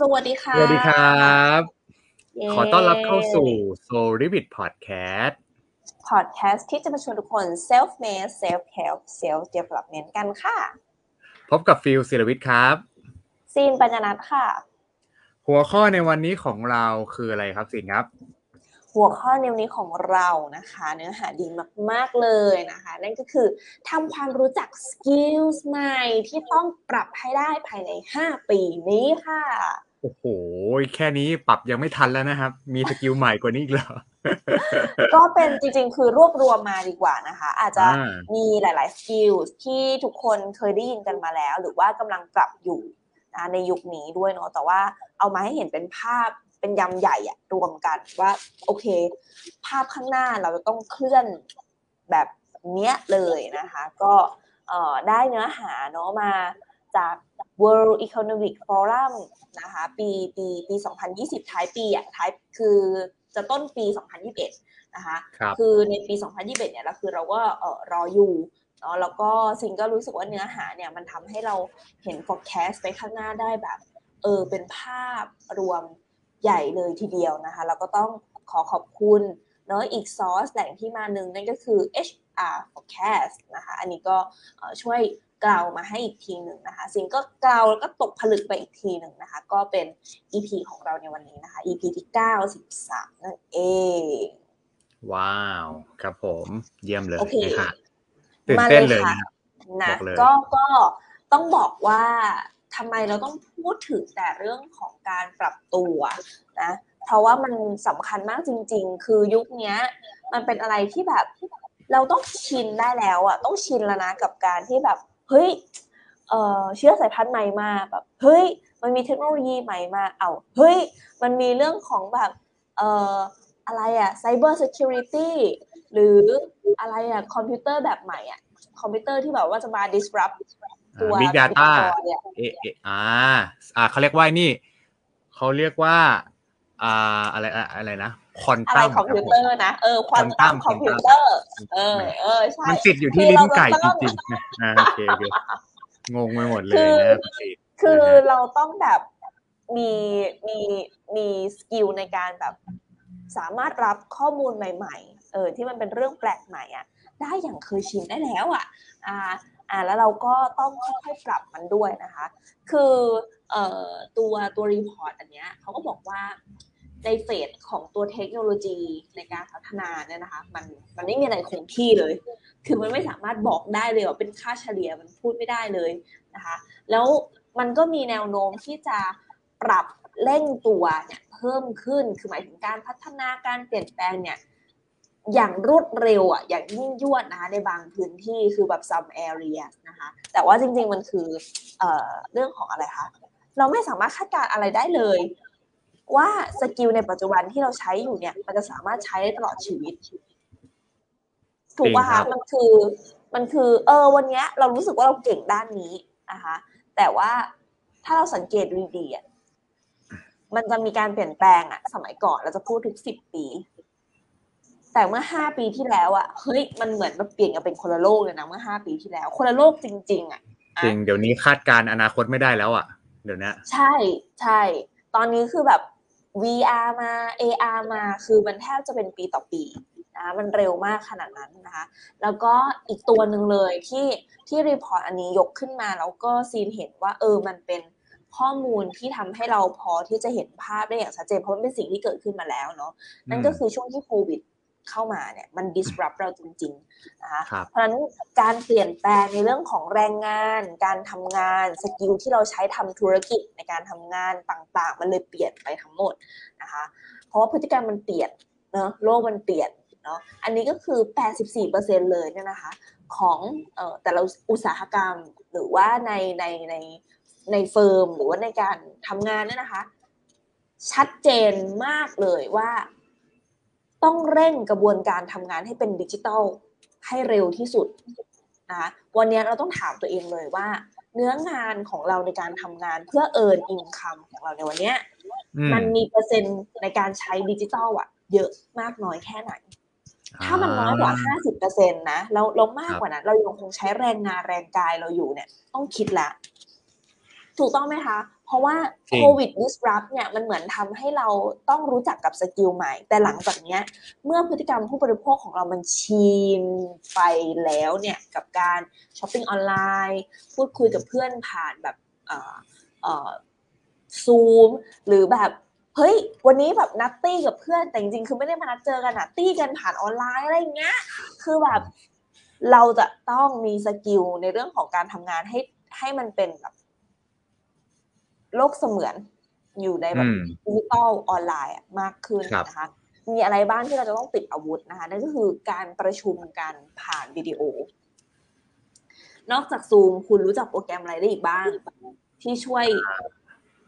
สวัสดีค่ะ สวัสดีครับเย้ขอต้อนรับเข้าสู่ Soul Ribbit Podcast พอดแคสต์ที่จะมาชวนทุกคน self made self help self development กันค่ะ พบกับฟิลศิลวิทย์ครับ ซีนปัญญนัทค่ะ หัวข้อในวันนี้ของเราคืออะไรครับสินครับ หัวข้อในวันนี้ของเรานะคะ เนื้อหาดีมาก ๆ เลยนะคะ นั่นก็คือทำความรู้จัก skills ใหม่ที่ต้องปรับให้ได้ภายใน 5 ปีนี้ค่ะ โอ้โห แค่นี้ปรับยังไม่ทันแล้วนะครับ มี skill ใหม่กว่านี้อีกเหรอ ก็เป็นจริงๆ คือรวบรวมมาดีกว่านะคะ อาจจะอ่ามีหลายๆ skills ที่ทุกคนเคยได้ยินกันมาแล้ว หรือว่ากำลังปรับอยู่นะในยุคนี้ด้วยเนาะ แต่ว่าเอามาให้เห็นเป็นภาพเป็นยำใหญ่อะรวมกันว่าโอเค ภาพข้างหน้าเราจะต้องเคลื่อนแบบเนี้ยเลยนะคะ ก็เอ่อได้เนื้อหาเนาะมาจาก World Economic Forum นะคะปีปีปี 2020 ท้ายปีอะท้ายคือจะต้นปี 2021 นะคะครับคือในปี 2021 เนี่ยเราคือเราก็เออรออยู่เนาะแล้วก็ซิงก็รู้สึกว่าเนื้อหาเนี่ยมันทำให้เราเห็น forecast ไปข้างหน้าได้แบบเออเป็นภาพรวมใหญ่เลยทีเดียวนะคะแล้วก็ต้องขอขอบคุณเนาะอีกซอสแหล่งที่มาหนึ่งนั่นก็คือ HR forecast นะคะ อันนี้ก็เอ่อช่วย กล่าวมาให้อีกทีหนึ่งนะคะซิงก็กล่าวแล้วก็ตกผลึกไปอีกทีหนึ่งนะคะ ก็เป็น EP ของเราในวันนี้นะคะ EP ที่ 93 นั่นเอง ว้าว ครับผมเยี่ยมเลยโอเคนะฮะตื่นมาเต้นเลเลยยค่ะนะครับนะบอกเลยก็ก็ต้องบอกว่าทำไมเราต้องพูดถึงแต่เรื่องของการปรับตัวนะเพราะว่ามันสำคัญมากจริง ๆ คือยุคเนี้ยมันเป็นอะไรที่แบบเราต้องชินได้แล้วอะต้องชินแล้วนะกับการที่แบบ เฮ้ยเอ่อเชื้อสายพันธุ์ใหม่มาแบบเฮ้ยมันมีเทคโนโลยีใหม่มาเอาเฮ้ยมันมีเรื่องของแบบเอ่ออะไรอะ cyber security หรืออะไรอะคอมพิวเตอร์แบบใหม่อะคอมพิวเตอร์ที่แบบว่าจะมา disrupt ตัวอ่า Big Data บุคลากรเนี่ยเอะเอะอ่าอ่าเขาเรียกว่านี่เขาเรียกว่าอ่าอะไรอะอะไรนะ ควอนอะไรตัมคอมพิวเตอร์นะเออควอนตัม Quantum คอมพิวเตอร์เออเออใช่มันติดอยู่ที่คือลิ้เรานไก่จะจต้องริงๆนะอ่าโอเคโอเคงงไปหมดเลยคือนะคุณสิคือนะฮะเราต้องแบบมีมีมีสกิลในการแบบ สามารถรับข้อมูลใหม่ๆเออที่มันเป็นเรื่องแปลกใหม่อะ ได้อย่างเคยชินได้แล้วอะอ่าอ่าแล้วเราก็ต้องค่อยๆปรับมันด้วยนะคะ คือเอ่อตัวตัว report อันเนี้ยเขาก็บอกว่า ใน phase ของตัวเทคโนโลยีในการพัฒนาเนี่ยนะคะ มันมันไม่มีอะไรคงที่เลย คือมันไม่สามารถบอกได้เลยว่าเป็นค่าเฉลี่ยมันพูดไม่ได้เลยนะคะ แล้วมันก็มีแนวโน้มที่จะปรับเร่งตัวเนี่ยเพิ่มขึ้น คือหมายถึงการพัฒนาการเปลี่ยนแปลงเนี่ยอย่างรวดเร็วอะอย่างยิ่งยวดนะคะในบางพื้นที่คือแบบ some area นะคะแต่ว่าจริงๆมันคือเอ่อเรื่องของอะไรคะเราไม่สามารถคาดการณ์อะไรได้เลย ว่าสกิลในปัจจุบันที่เราใช้อยู่เนี่ย มันจะสามารถใช้ได้ตลอดชีวิต ถูกป่ะจริงครัคะบมันคือ มันคือ เออ วันเนี้ย เรารู้สึกว่าเราเก่งด้านนี้นะคะแต่ว่าถ้าเราสังเกตดูดีๆอะมันจะมีการเปลี่ยนแปลงอะ สมัยก่อนเราจะพูดทุกสิบปี แต่เมื่อห้าปีที่แล้วอะเฮ้ยมันเหมือนมันเปลี่ยนกันเป็นคนละโลกเลยนะเมื่อห้าปีที่แล้ว คนละโลกจริง ๆ อะจริงเดี๋ยวนี้คาดการณ์อนาคตไม่ได้แล้วอะเดี๋ยวนี้ใช่ใช่ ตอนนี้คือแบบ VR มา AR มาคือมันแทบจะเป็นปีต่อปีนะมันเร็วมากขนาดนั้นนะคะแล้วก็อีกตัวหนึ่งเลยที่ที่ report อันนี้ยกขึ้นมาแล้วก็ซินเห็นว่าเออมันเป็นข้อมูลที่ทำให้เราพอที่จะเห็นภาพได้อย่างชัดเจนเพราะมันเป็นสิ่งที่เกิดขึ้นมาแล้วเนาะนั่นก็คือช่วงที่โควิด เข้ามาเนี่ยมัน disrupt เราจริงๆนะคะครับเพราะฉะนั้นการเปลี่ยนแปลงในเรื่องของแรงงาน การทำงานสกิลที่เราใช้ทำธุรกิจในการทำงานต่างๆ มันเลยเปลี่ยนไปทั้งหมดนะคะเพราะว่าพฤติกรรมมันเปลี่ยนเนาะโลกมันเปลี่ยนเนาะอันนี้ก็คือ 84%เลยเนี่ยนะคะของเอ่อแต่ละอุตสาหกรรมหรือว่าในในในใน firm หรือว่าในการทำงานเนี่ยนะคะ ชัดเจนมากเลยว่า ต้องเร่งกระบวนการทำงานให้เป็นดิจิทัลให้เร็วที่สุดนะคะวันนี้เราต้องถามตัวเองเลยว่า เนื้องานของเราในการทำงานเพื่อ earn income ของเราในวันเนี้ยอืมมันมีเปอร์เซ็นต์ในการใช้ดิจิทัลอะเยอะมากน้อยแค่ไหน ถ้ามันน้อยกว่า 50เปอร์เซ็นต์นะแล้วเรามากกว่านั้น เรายังคงใช้แรงงานแรงกายเราอยู่เนี่ย ต้องคิดละ ถูกต้องไหมคะ เพเพราะว่าจริงโควิด disrupt เนี่ยมันเหมือนทำให้เราต้องรู้จักกับ skill ใหม่ แต่หลังจากเนี้ย เมื่อพฤติกรรมผู้บริโภคของเรามันชินไปแล้วเนี่ยกับการ shopping online พูดคุยกับเพื่อนผ่านแบบเอ่อเอ่อซูมหรือแบบเฮ้ย วันนี้แบบนัดตี้กับเพื่อนแต่จริงๆ คือไม่ได้มานัดเจอกันนะตี้กันผ่านออนไลน์อะไรอย่างเงี้ย คือแบบเราจะต้องมี skill ในเรื่องของการทำงานให้ให้มันเป็นแบบ โลกเสมือนอยู่ในแบบอืมดิจิตอลออนไลน์อะมากขึ้นครับนะคะมีอะไรบ้างที่เราจะต้องติดอาวุธนะคะนั่นก็คือการประชุมกันผ่านวิดีโอ นอกจากซูมคุณรู้จักโปรแกรมอะไรได้อีกบ้าง ที่ช่วย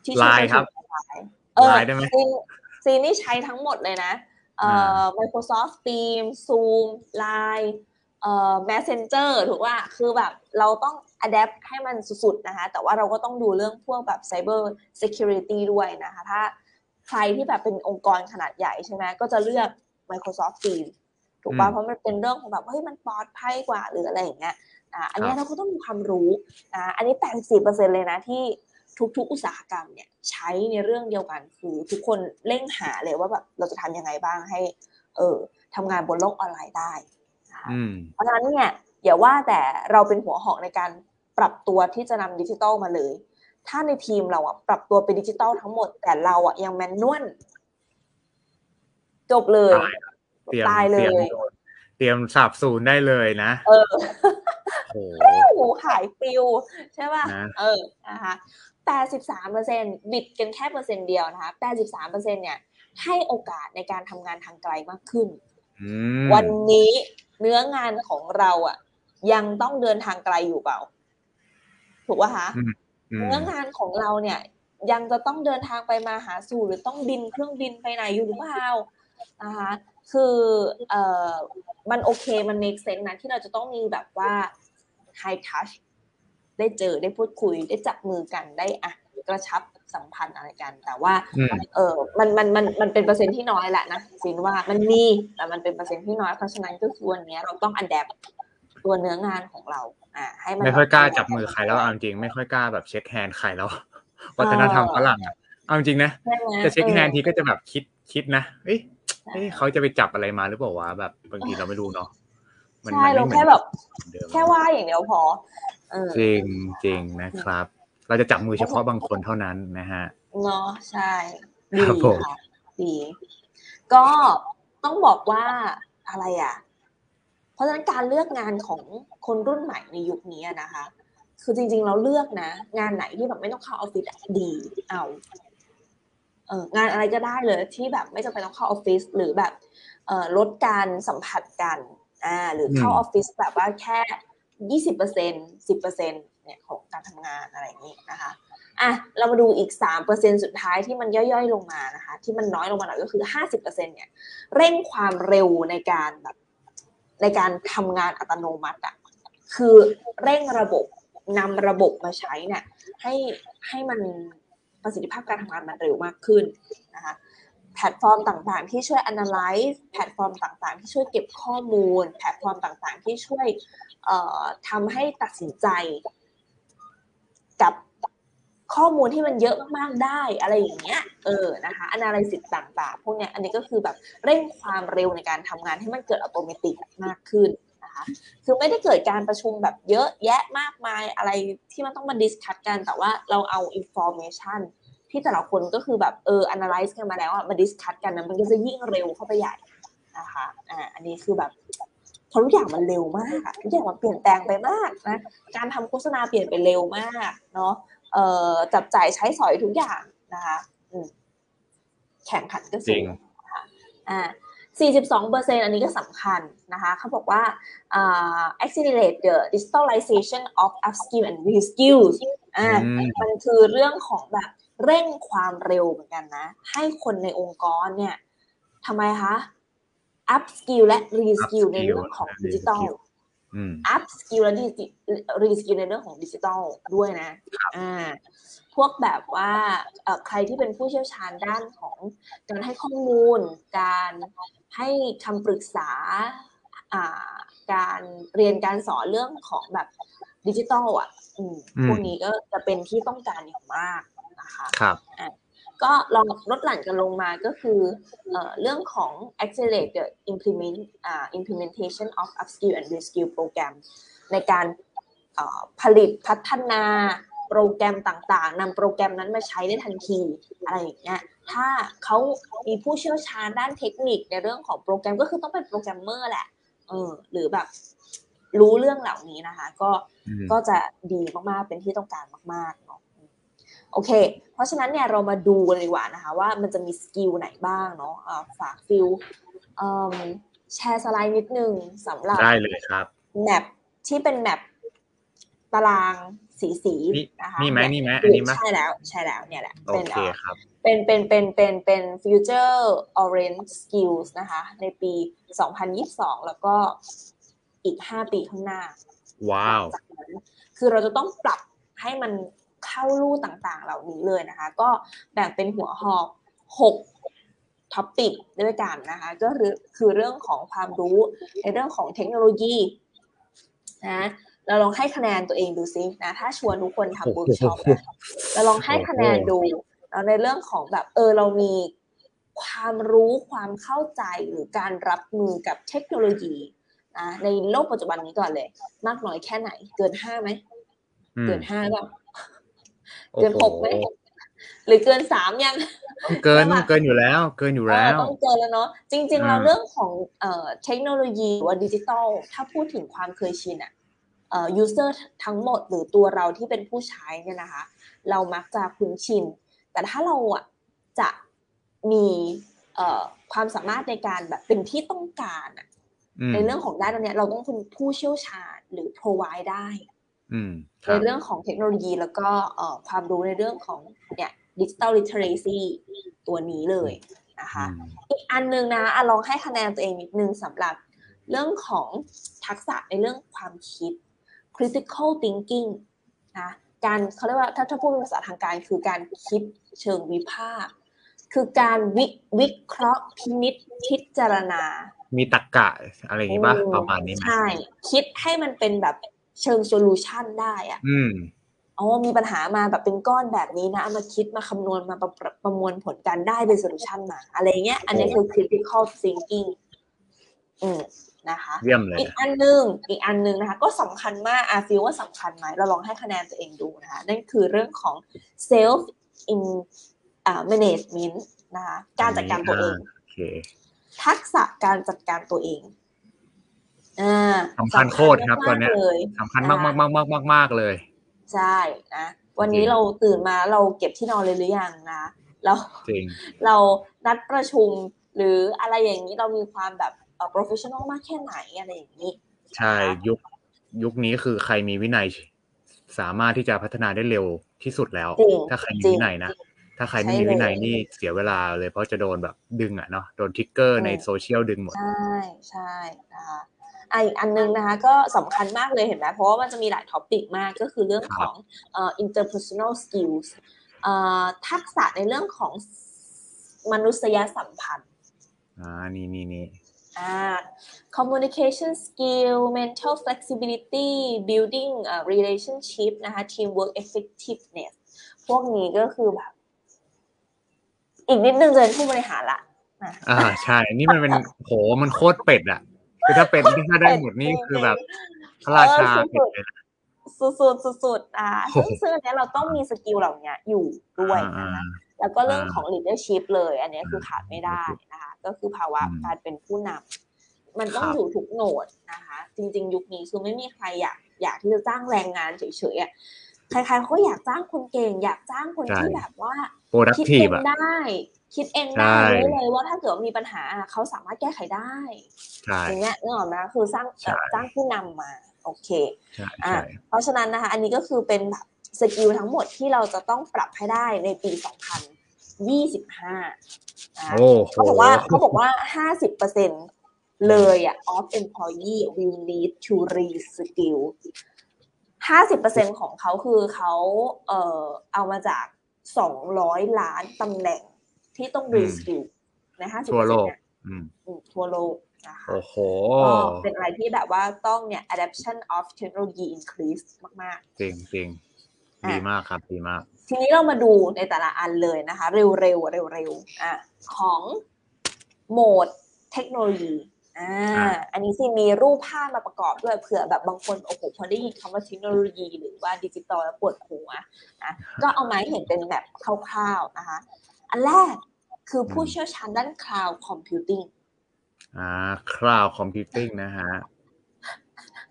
ที่ช่วยไลน์ครับประชุมออนไลน์เออไลน์ได้ไหมซีนซีนนี่ใช้ทั้งหมดเลยนะเอ่อ Microsoft Teams Zoom Line เอ่อ Messenger ถูกว่าคือแบบเราต้อง adapt ให้มันสุดๆนะคะ แต่ว่าเราก็ต้องดูเรื่องพวกแบบ cyber security ด้วยนะคะ ถ้าใครที่แบบเป็นองค์กรขนาดใหญ่ใช่ไหมก็จะเลือก Microsoft Teams ถูกป่ะอืมเพราะมันเป็นเรื่องของแบบเฮ้ยมันปลอดภัยกว่าหรืออะไรอย่างเงี้ยอ่าอันเนี้ยครับเราก็ต้องมีความรู้อ่าอันนี้ 84%เลยนะที่ทุกๆ อุตสาหกรรมเนี่ยใช้ในเรื่องเดียวกันคือทุกคนเร่งหาเลยว่าแบบเราจะทำยังไงบ้างให้ เออทำงานบนโลกออนไลน์ได้นะคะอืมเพราะฉะนั้นเนี่ยอย่าว่าแต่เราเป็นหัวหอกในการป รับตัวที่จะนำดิจิทัลมาเลย ถ้าในทีมเราอะปรับตัวเป็นดิจิทัลทั้งหมด แต่เราอะยังแมนนวลจบเลยเตรียมตายเลเตรียมยโดนเตรียมสับสูนได้เลยนะ เออโอ้โหหมูขายปิว ใช่ป่ะนะเออนะคะ83เปอร์เซ็นบิดกันแค่เปอร์เซ็นต์เดียวนะคะ83เปอร์เซ็นเนี่ย ให้โอกาสในการทำงานทางไกลมากขึ้นอืมวันนี้เนื้องานของเราอะ ยังต้องเดินทางไกลอยู่เปล่า ถูกป่ะคะอืมเนื้องานของเราเนี่ย ยังจะต้องเดินทางไปมาหาสู่หรือต้องบินเครื่องบินไปไหนอยู่หรือเปล่านะคะคือเอ่อมันโอเคมัน make sense นะที่เราจะต้องมีแบบว่า high touch ได้เจอได้พูดคุยได้จับมือกันได้อะกระชับสัมพันธ์อะไรกัน แต่ว่าอืมเออมันมันมันมันเป็นเปอร์เซ็นต์ที่น้อยแหละนะซินว่ามันมีแต่มันเป็นเปอร์เซ็นต์ที่น้อยเพราะฉะนั้นก็คือวันนี้เราต้อง up ตัวเนื้องานของเราอ่าให้มันไม่ค่อยกล้าจับมือใครแล้วเอาจริงไม่ค่อยกล้าแบบ shake hand ใครแล้ววัฒนธรรมฝรั่งอะเอาจริงนะใช่ไหมจะเช็คแฮนด์ออทีก็จะแบบคิดคิดนะเอ้ยเอ้ยเขาจะไปจับอะไรมาหรือเปล่าวะแบบบางทีเราไม่รู้เนาะมันใช่มันเราไม่เหมืแค่อนแบบเดิมแค่ว่าอย่างเดียวพอเออจริงจริงนะครับ เราจะจับมือเฉพาะบางคนเท่านั้นนะฮะเนาะใช่ดีครับผมค่ะดีก็ต้องบอกว่าอะไรอะเพ ราะฉะนั้นการเลือกงานของคนรุ่นใหม่ในยุคนี้นะคะ คือจริงๆเราเลือกนะ งานไหนที่แบบไม่ต้องเข้าออฟฟิศดีเอาเอองานอะไรก็ได้เลยที่แบบไม่จำเป็นต้องเข้าออฟฟิศหรือแบบเออลดการสัมผัสกันอ่าหรือเข้าออฟฟิศแบบว่าแค่ยี่สิบเปอร์เซ็นสิบเปอร์เซ็นเนี่ยของการทำงานอะไรอย่างนี้นะคะอะเรามาดูอีกสามเปอร์เซ็นสุดท้ายที่มันย่อยๆลงมานะคะ ที่มันน้อยลงมาหน่อยก็คือห้าสิบเปอร์เซ็นเนี่ยเร่งความเร็วในการแบบ ในการทำงานอัตโนมัติอะคือเร่งระบบนำระบบมาใช้เนี่ยให้ให้มันประสิทธิภาพการทำงานมันเร็วมากขึ้นนะคะแพลตฟอร์มต่างๆ ที่ช่วย analyze แพลตฟอร์มต่างๆ ที่ช่วยเก็บข้อมูล แพลตฟอร์มต่างๆ ที่ช่วยเอ่อทำให้ตัดสินใจกับ ข้อมูลที่มันเยอะมากๆได้อะไรอย่างเงี้ยเออนะคะ analysis ต่างๆ พวกเนี้ยอันนี้ก็คือแบบเร่งความเร็วในการทำงานให้มันเกิดอัตโนมัติมากขึ้นนะคะคือไม่ได้เกิดการประชุมแบบเยอะแยะมากมายอะไรที่มันต้องมา discuss กัน แต่ว่าเราเอา information ที่แต่ละคนก็คือแบบเออ analyze กันมาแล้วอะมา discuss กันนะมันก็จะยิ่งเร็วเข้าไปใหญ่นะคะอ่าอันนี้คือแบบเพราะทุกอย่างมันเร็วมากทุกอย่างมันเปลี่ยนแปลงไปมากนะ การทำโฆษณาเปลี่ยนไปเร็วมากเนาะ จับจ่ายใช้สอยทุกอย่างนะคะอืมแข่งขันก็จสูริงงนะคะอ่า42เปอร์เซ็นอันนี้ก็สำคัญนะคะ เขาบอกว่าอ่า accelerate the digitalization of upskill and reskills อ่าอืมมันคือเรื่องของแบบเร่งความเร็วเหมือนกันนะ ให้คนในองค์กรเนี่ยทำไมคะ up skill และ reskill ในเรื่องของดิจิทัล อืม up skill และ reskill ในเรื่องของดิจิทัลด้วยนะอ่าพวกแบบว่าเอ่อใครที่เป็นผู้เชี่ยวชาญด้านของการให้ข้อมูล การให้คำปรึกษาอ่าการเรียนการสอนเรื่องของแบบดิจิทัลอะอืมอืมพวกนี้ก็จะเป็นที่ต้องการอย่างมากนะคะครับ ก็ลองลดหลั่นกันลงมาก็คือเอ่อเรื่องของ accelerate the implement อ่า implementation of upskill and reskill program ในการเอ่อผลิตพัฒนาโปรแกรมต่างๆนำโปรแกรมนั้นมาใช้ได้ทันทีอะไรอย่างเงี้ยถ้าเขามีผู้เชี่ยวชาญด้านเทคนิคในเรื่องของโปรแกรมก็คือต้องเป็นโปรแกรมเมอร์แหละเออหรือแบบรู้เรื่องเหล่านี้นะคะ ก็อืมก็จะดีมากๆเป็นที่ต้องการมากๆเนาะ โอเค เพราะฉะนั้นเนี่ยเรามาดูกันเลยดีกว่านะคะว่ามันจะมี skill ไหนบ้างเนาะอ่าฝากฟิลเอิ่มแชร์สไลด์นิดนึงสำหรับได้เลยครับแมปที่เป็นแมปตารางสีสีนี่นะคะนี่ไหมเยนี่ไหมอันนี้ไหมใช่แล้วใช่แล้วเนี่ยแหละโอเป็นเคเอ่อครับเป็นเป็นเป็นเป็นเป็น future orange skills นะคะ ในปี 2022 แล้วก็อีก 5 ปีข้างหน้า ว้าวหลังจากนั้นคือเราจะต้องปรับให้มัน เข้าลู่ต่างๆ เหล่านี้เลยนะคะ ก็แบ่งเป็นหัวข้อ6 topic ด้วยกันนะคะ ก็คือคือเรื่องของความรู้ในเรื่องของเทคโนโลยีนะเราลองให้คะแนนตัวเองดูซินะ ถ้าชวนทุกคนทำเวิร์กช็อปนะเราลองให้คะแนนดูแล้วในเรื่องของแบบเออเรามีความรู้ความเข้าใจหรือการรับมือกับเทคโนโลยีนะในโลกปัจจุบันนี้ก่อนเลย มากน้อยแค่ไหน เกินห้าไหมอืมเกินห้าก็โอ้ เกินโหหกไหมหรือเกินสามยังต้องเกินใช่ปะต้องเกินอยู่แล้ว เกินอยู่เอแล้อวต้องเกินแล้วเนาะจริงๆอ่าเราเรื่องของเอ่อเทคโนโลยีหรือว่าดิจิตอลถ้าพูดถึงความเคยชินอะเอ่อ user ทั้งหมดหรือตัวเราที่เป็นผู้ใช้เนี่ยนะคะ เรามักจะคุ้นชิน แต่ถ้าเราอะจะมีเอ่อความสามารถในการแบบเป็นที่ต้องการอะอืมในเรื่องของด้านนี้เราต้องเป็นผู้เชี่ยวชาญหรือ provide ได้อืมค ในรับเรื่องของเทคโนโลยีแล้วก็เอ่อความรู้ในเรื่องของเนี่ยดิจิตอลลิเทเรซีตัวนี้เลยนะคะอืมอีกอันหนึงนะอะลองให้คะแนนตัวเองนิดนึงสำหรับเรื่องของทักษะในเรื่องความคิด critical thinking นะการเขาเรียกว่าถ้าถ้าพูดเป็นภาษาทางการคือการคิดเชิงวิพากษ์คือการวิวิเคราะห์พินิจพิจารณา มีตรรกะอะไรอย่างงี้ป่ะอืประมาณนี้ไหมใช่ คิดให้มันเป็นแบบ เชิง solution ได้อะอืมอ๋อมีปัญหามาแบบเป็นก้อนแบบนี้นะเอามาคิดมาคำนวณมาประประประมวลผลกันได้เป็น solution มา อะไรเงี้ย อันนี้คือ critical thinking อืมนะคะเยี่ยมเลยอีกอันหนึ่งอีกอันหนึ่งนะคะ ก็สำคัญมากอาฟิลว่าสำคัญไหมเราลองให้คะแนนตัวเองดูนะคะ นั่นคือเรื่องของ self in อ่า management นะคะ การจัดการตัวเองโอเคทักษะการจัดการตัวเองอ่า สำคัญโคตรครับตอนเนี้ยมากๆเลยสำคัญมากมากมากมากมากมากเลย ใช่นะวันนี้จริงเราตื่นมาเราเก็บที่นอนเลยหรือยังนะเราจริงเรานัดประชุมหรืออะไรอย่างนี้เรามีความแบบเอ่อ professional มากแค่ไหนอะไรอย่างนี้ ใช่ยุคยุคนี้คือใครมีวินัย สามารถที่จะพัฒนาได้เร็วที่สุดแล้วจริงถ้าใครมีจริงวินัยนะถ้าใครไม่ใช่มีวินัยเลยนี่เสียเวลาเลยเพราะจะโดนแบบดึงอะเนาะโดนทริกเกอร์อืมในโซเชียลดึงหมด ใช่ใช่นะคะ อะอีกอันนึงนะคะ ก็สำคัญมากเลยเห็นไหมเพราะว่ามันจะมีหลายท็อปิกมากก็คือเรื่องของเอ่อ interpersonal skills เอ่อทักษะในเรื่องของมนุษยสัมพันธ์อ่านี่นี่นี่อ่า communication skill mental flexibility building เอ่อ relationship นะคะ teamwork effectiveness พวกนี้ก็คือแบบ อีกนิดนึงจะเป็นผู้บริหารละนะอ่าใช่ นี่มันเป็นโหมันโคตรเป็ดอะ คือถ้าเป็นที่ถ้าได้หมดนี่คือแบบพระราชาเป็ดเลยนะสุดๆสุดๆอ่าโอ้ซึ่งโหซึ่งอันเนี้ยเราต้องมีสกิลเหล่านี้อยู่ด้วยอ่านะคะอ่าแล้วก็เรื่องอ่าของ leadership เลย อันเนี้ยคือขาดไม่ได้นะคะ ก็คือภาวะอืมการเป็นผู้นำมันต้องครับอยู่ทุกโหนดนะคะ จริง ๆ ยุคนี้คือไม่มีใครอยากอยากที่จะจ้างแรงงานเฉยๆอะ ใครๆเขาก็อยากจ้างคนเก่ง อยากจ้างคนที่แบบว่าคิดเอ productive งอะได้ คิดเองใช่ได้รู้เลยว่าถ้าเกิดว่ามีปัญหาเขาสามารถแก้ไขได้ใช่อย่างเงี้ยนึกออกไหมคือสร้างใช่จ้างผู้นำมา โอเคใช่อะใช่เพราะฉะนั้นนะคะ อันนี้ก็คือเป็นแบบสกิลทั้งหมดที่เราจะต้องปรับให้ได้ในปี 2025นะคะโอ้โหเขาบอกว่าเขาบอกว่า 50%เลยอะ of employee will need to reskill 50%ของเขาคือเขาเอ่อเอามาจาก200ล้านตำแหน่งที่ต้อง reskill ใน50%ทั่วโลกเนี่ยอืมอืมทั่วโลกนะคะโอ้โหก็เป็นอะไรที่แบบว่าต้องเนี่ย adaptation of technology increase มากจริงจริงอะดีมากครับ ดีมากๆททีนี้เรามาดูในแต่ละอันเลยนะคะ เร็วๆเร็วๆอะของโหมดเทคโนโลยี อ่าอ่าอันนี้สิมีรูปภาพมาประกอบด้วยเผื่อแบบบางคนโอ้โหพอได้ยินคำว่าเทคโนโลยีหรือว่าดิจิตอลแล้วปวดหัวนะก็เอามาให้เห็นเป็นแบบคร่าวๆนะคะอันแรกคือผู้เชี่ยวชาญด้าน cloud computing อ่า cloud computing นะฮะ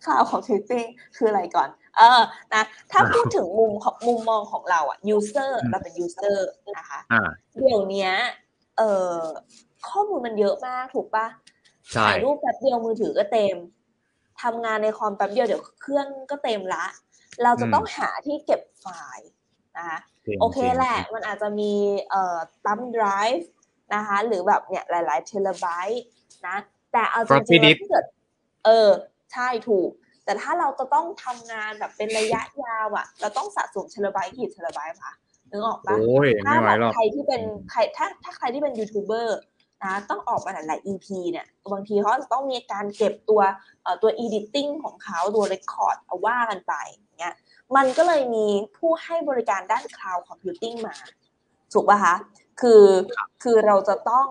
cloud computing คืออะไรก่อน เออนะถ้าพูดถึงมุมของมุมมองของเราอะ user อืมเราเป็น user นะคะอ่าเดี๋ยวเนี้ยเอ่อข้อมูลมันเยอะมากถูกปะใช่ ถ่ายรูปแป๊บเดียวมือถือก็เต็มทำงานในคอมแป๊บเดียวเดี๋ยวเครื่องก็เต็มละ เราจะต้องหาที่เก็บไฟล์นะคะจริงโอเคจริงแหละ มันอาจจะมีเอ่อตั้มไดรฟ์นะคะหรือแบบเนี่ยหลาย ๆ เทเลไบต์นะ แต่เอาจ Floppy ริงๆแล้ว disk ถ้าเกิดเออ ใช่ถูก แต่ถ้าเราจะต้องทำงานแบบเป็นระยะยาวอะเราต้องสะสมเทเลไบต์กี่เทเลไบต์คะนึกออกปะโอ้ยถ้าไม่ไหวแบบหรอกใครที่เป็นใครถ้าถ้าใครที่เป็นยูทูบเบอร์ นะต้องออกมาหลาย ๆ EP เนี่ยบางทีเขาจะต้องมีการเก็บตัวเอ่อตัว editing ของเขาตัว record เอาว่ากันไปอย่างเงี้ยมันก็เลยมีผู้ให้บริการด้าน cloud computing มา ถูกป่ะคะ คือคือเราจะต้อง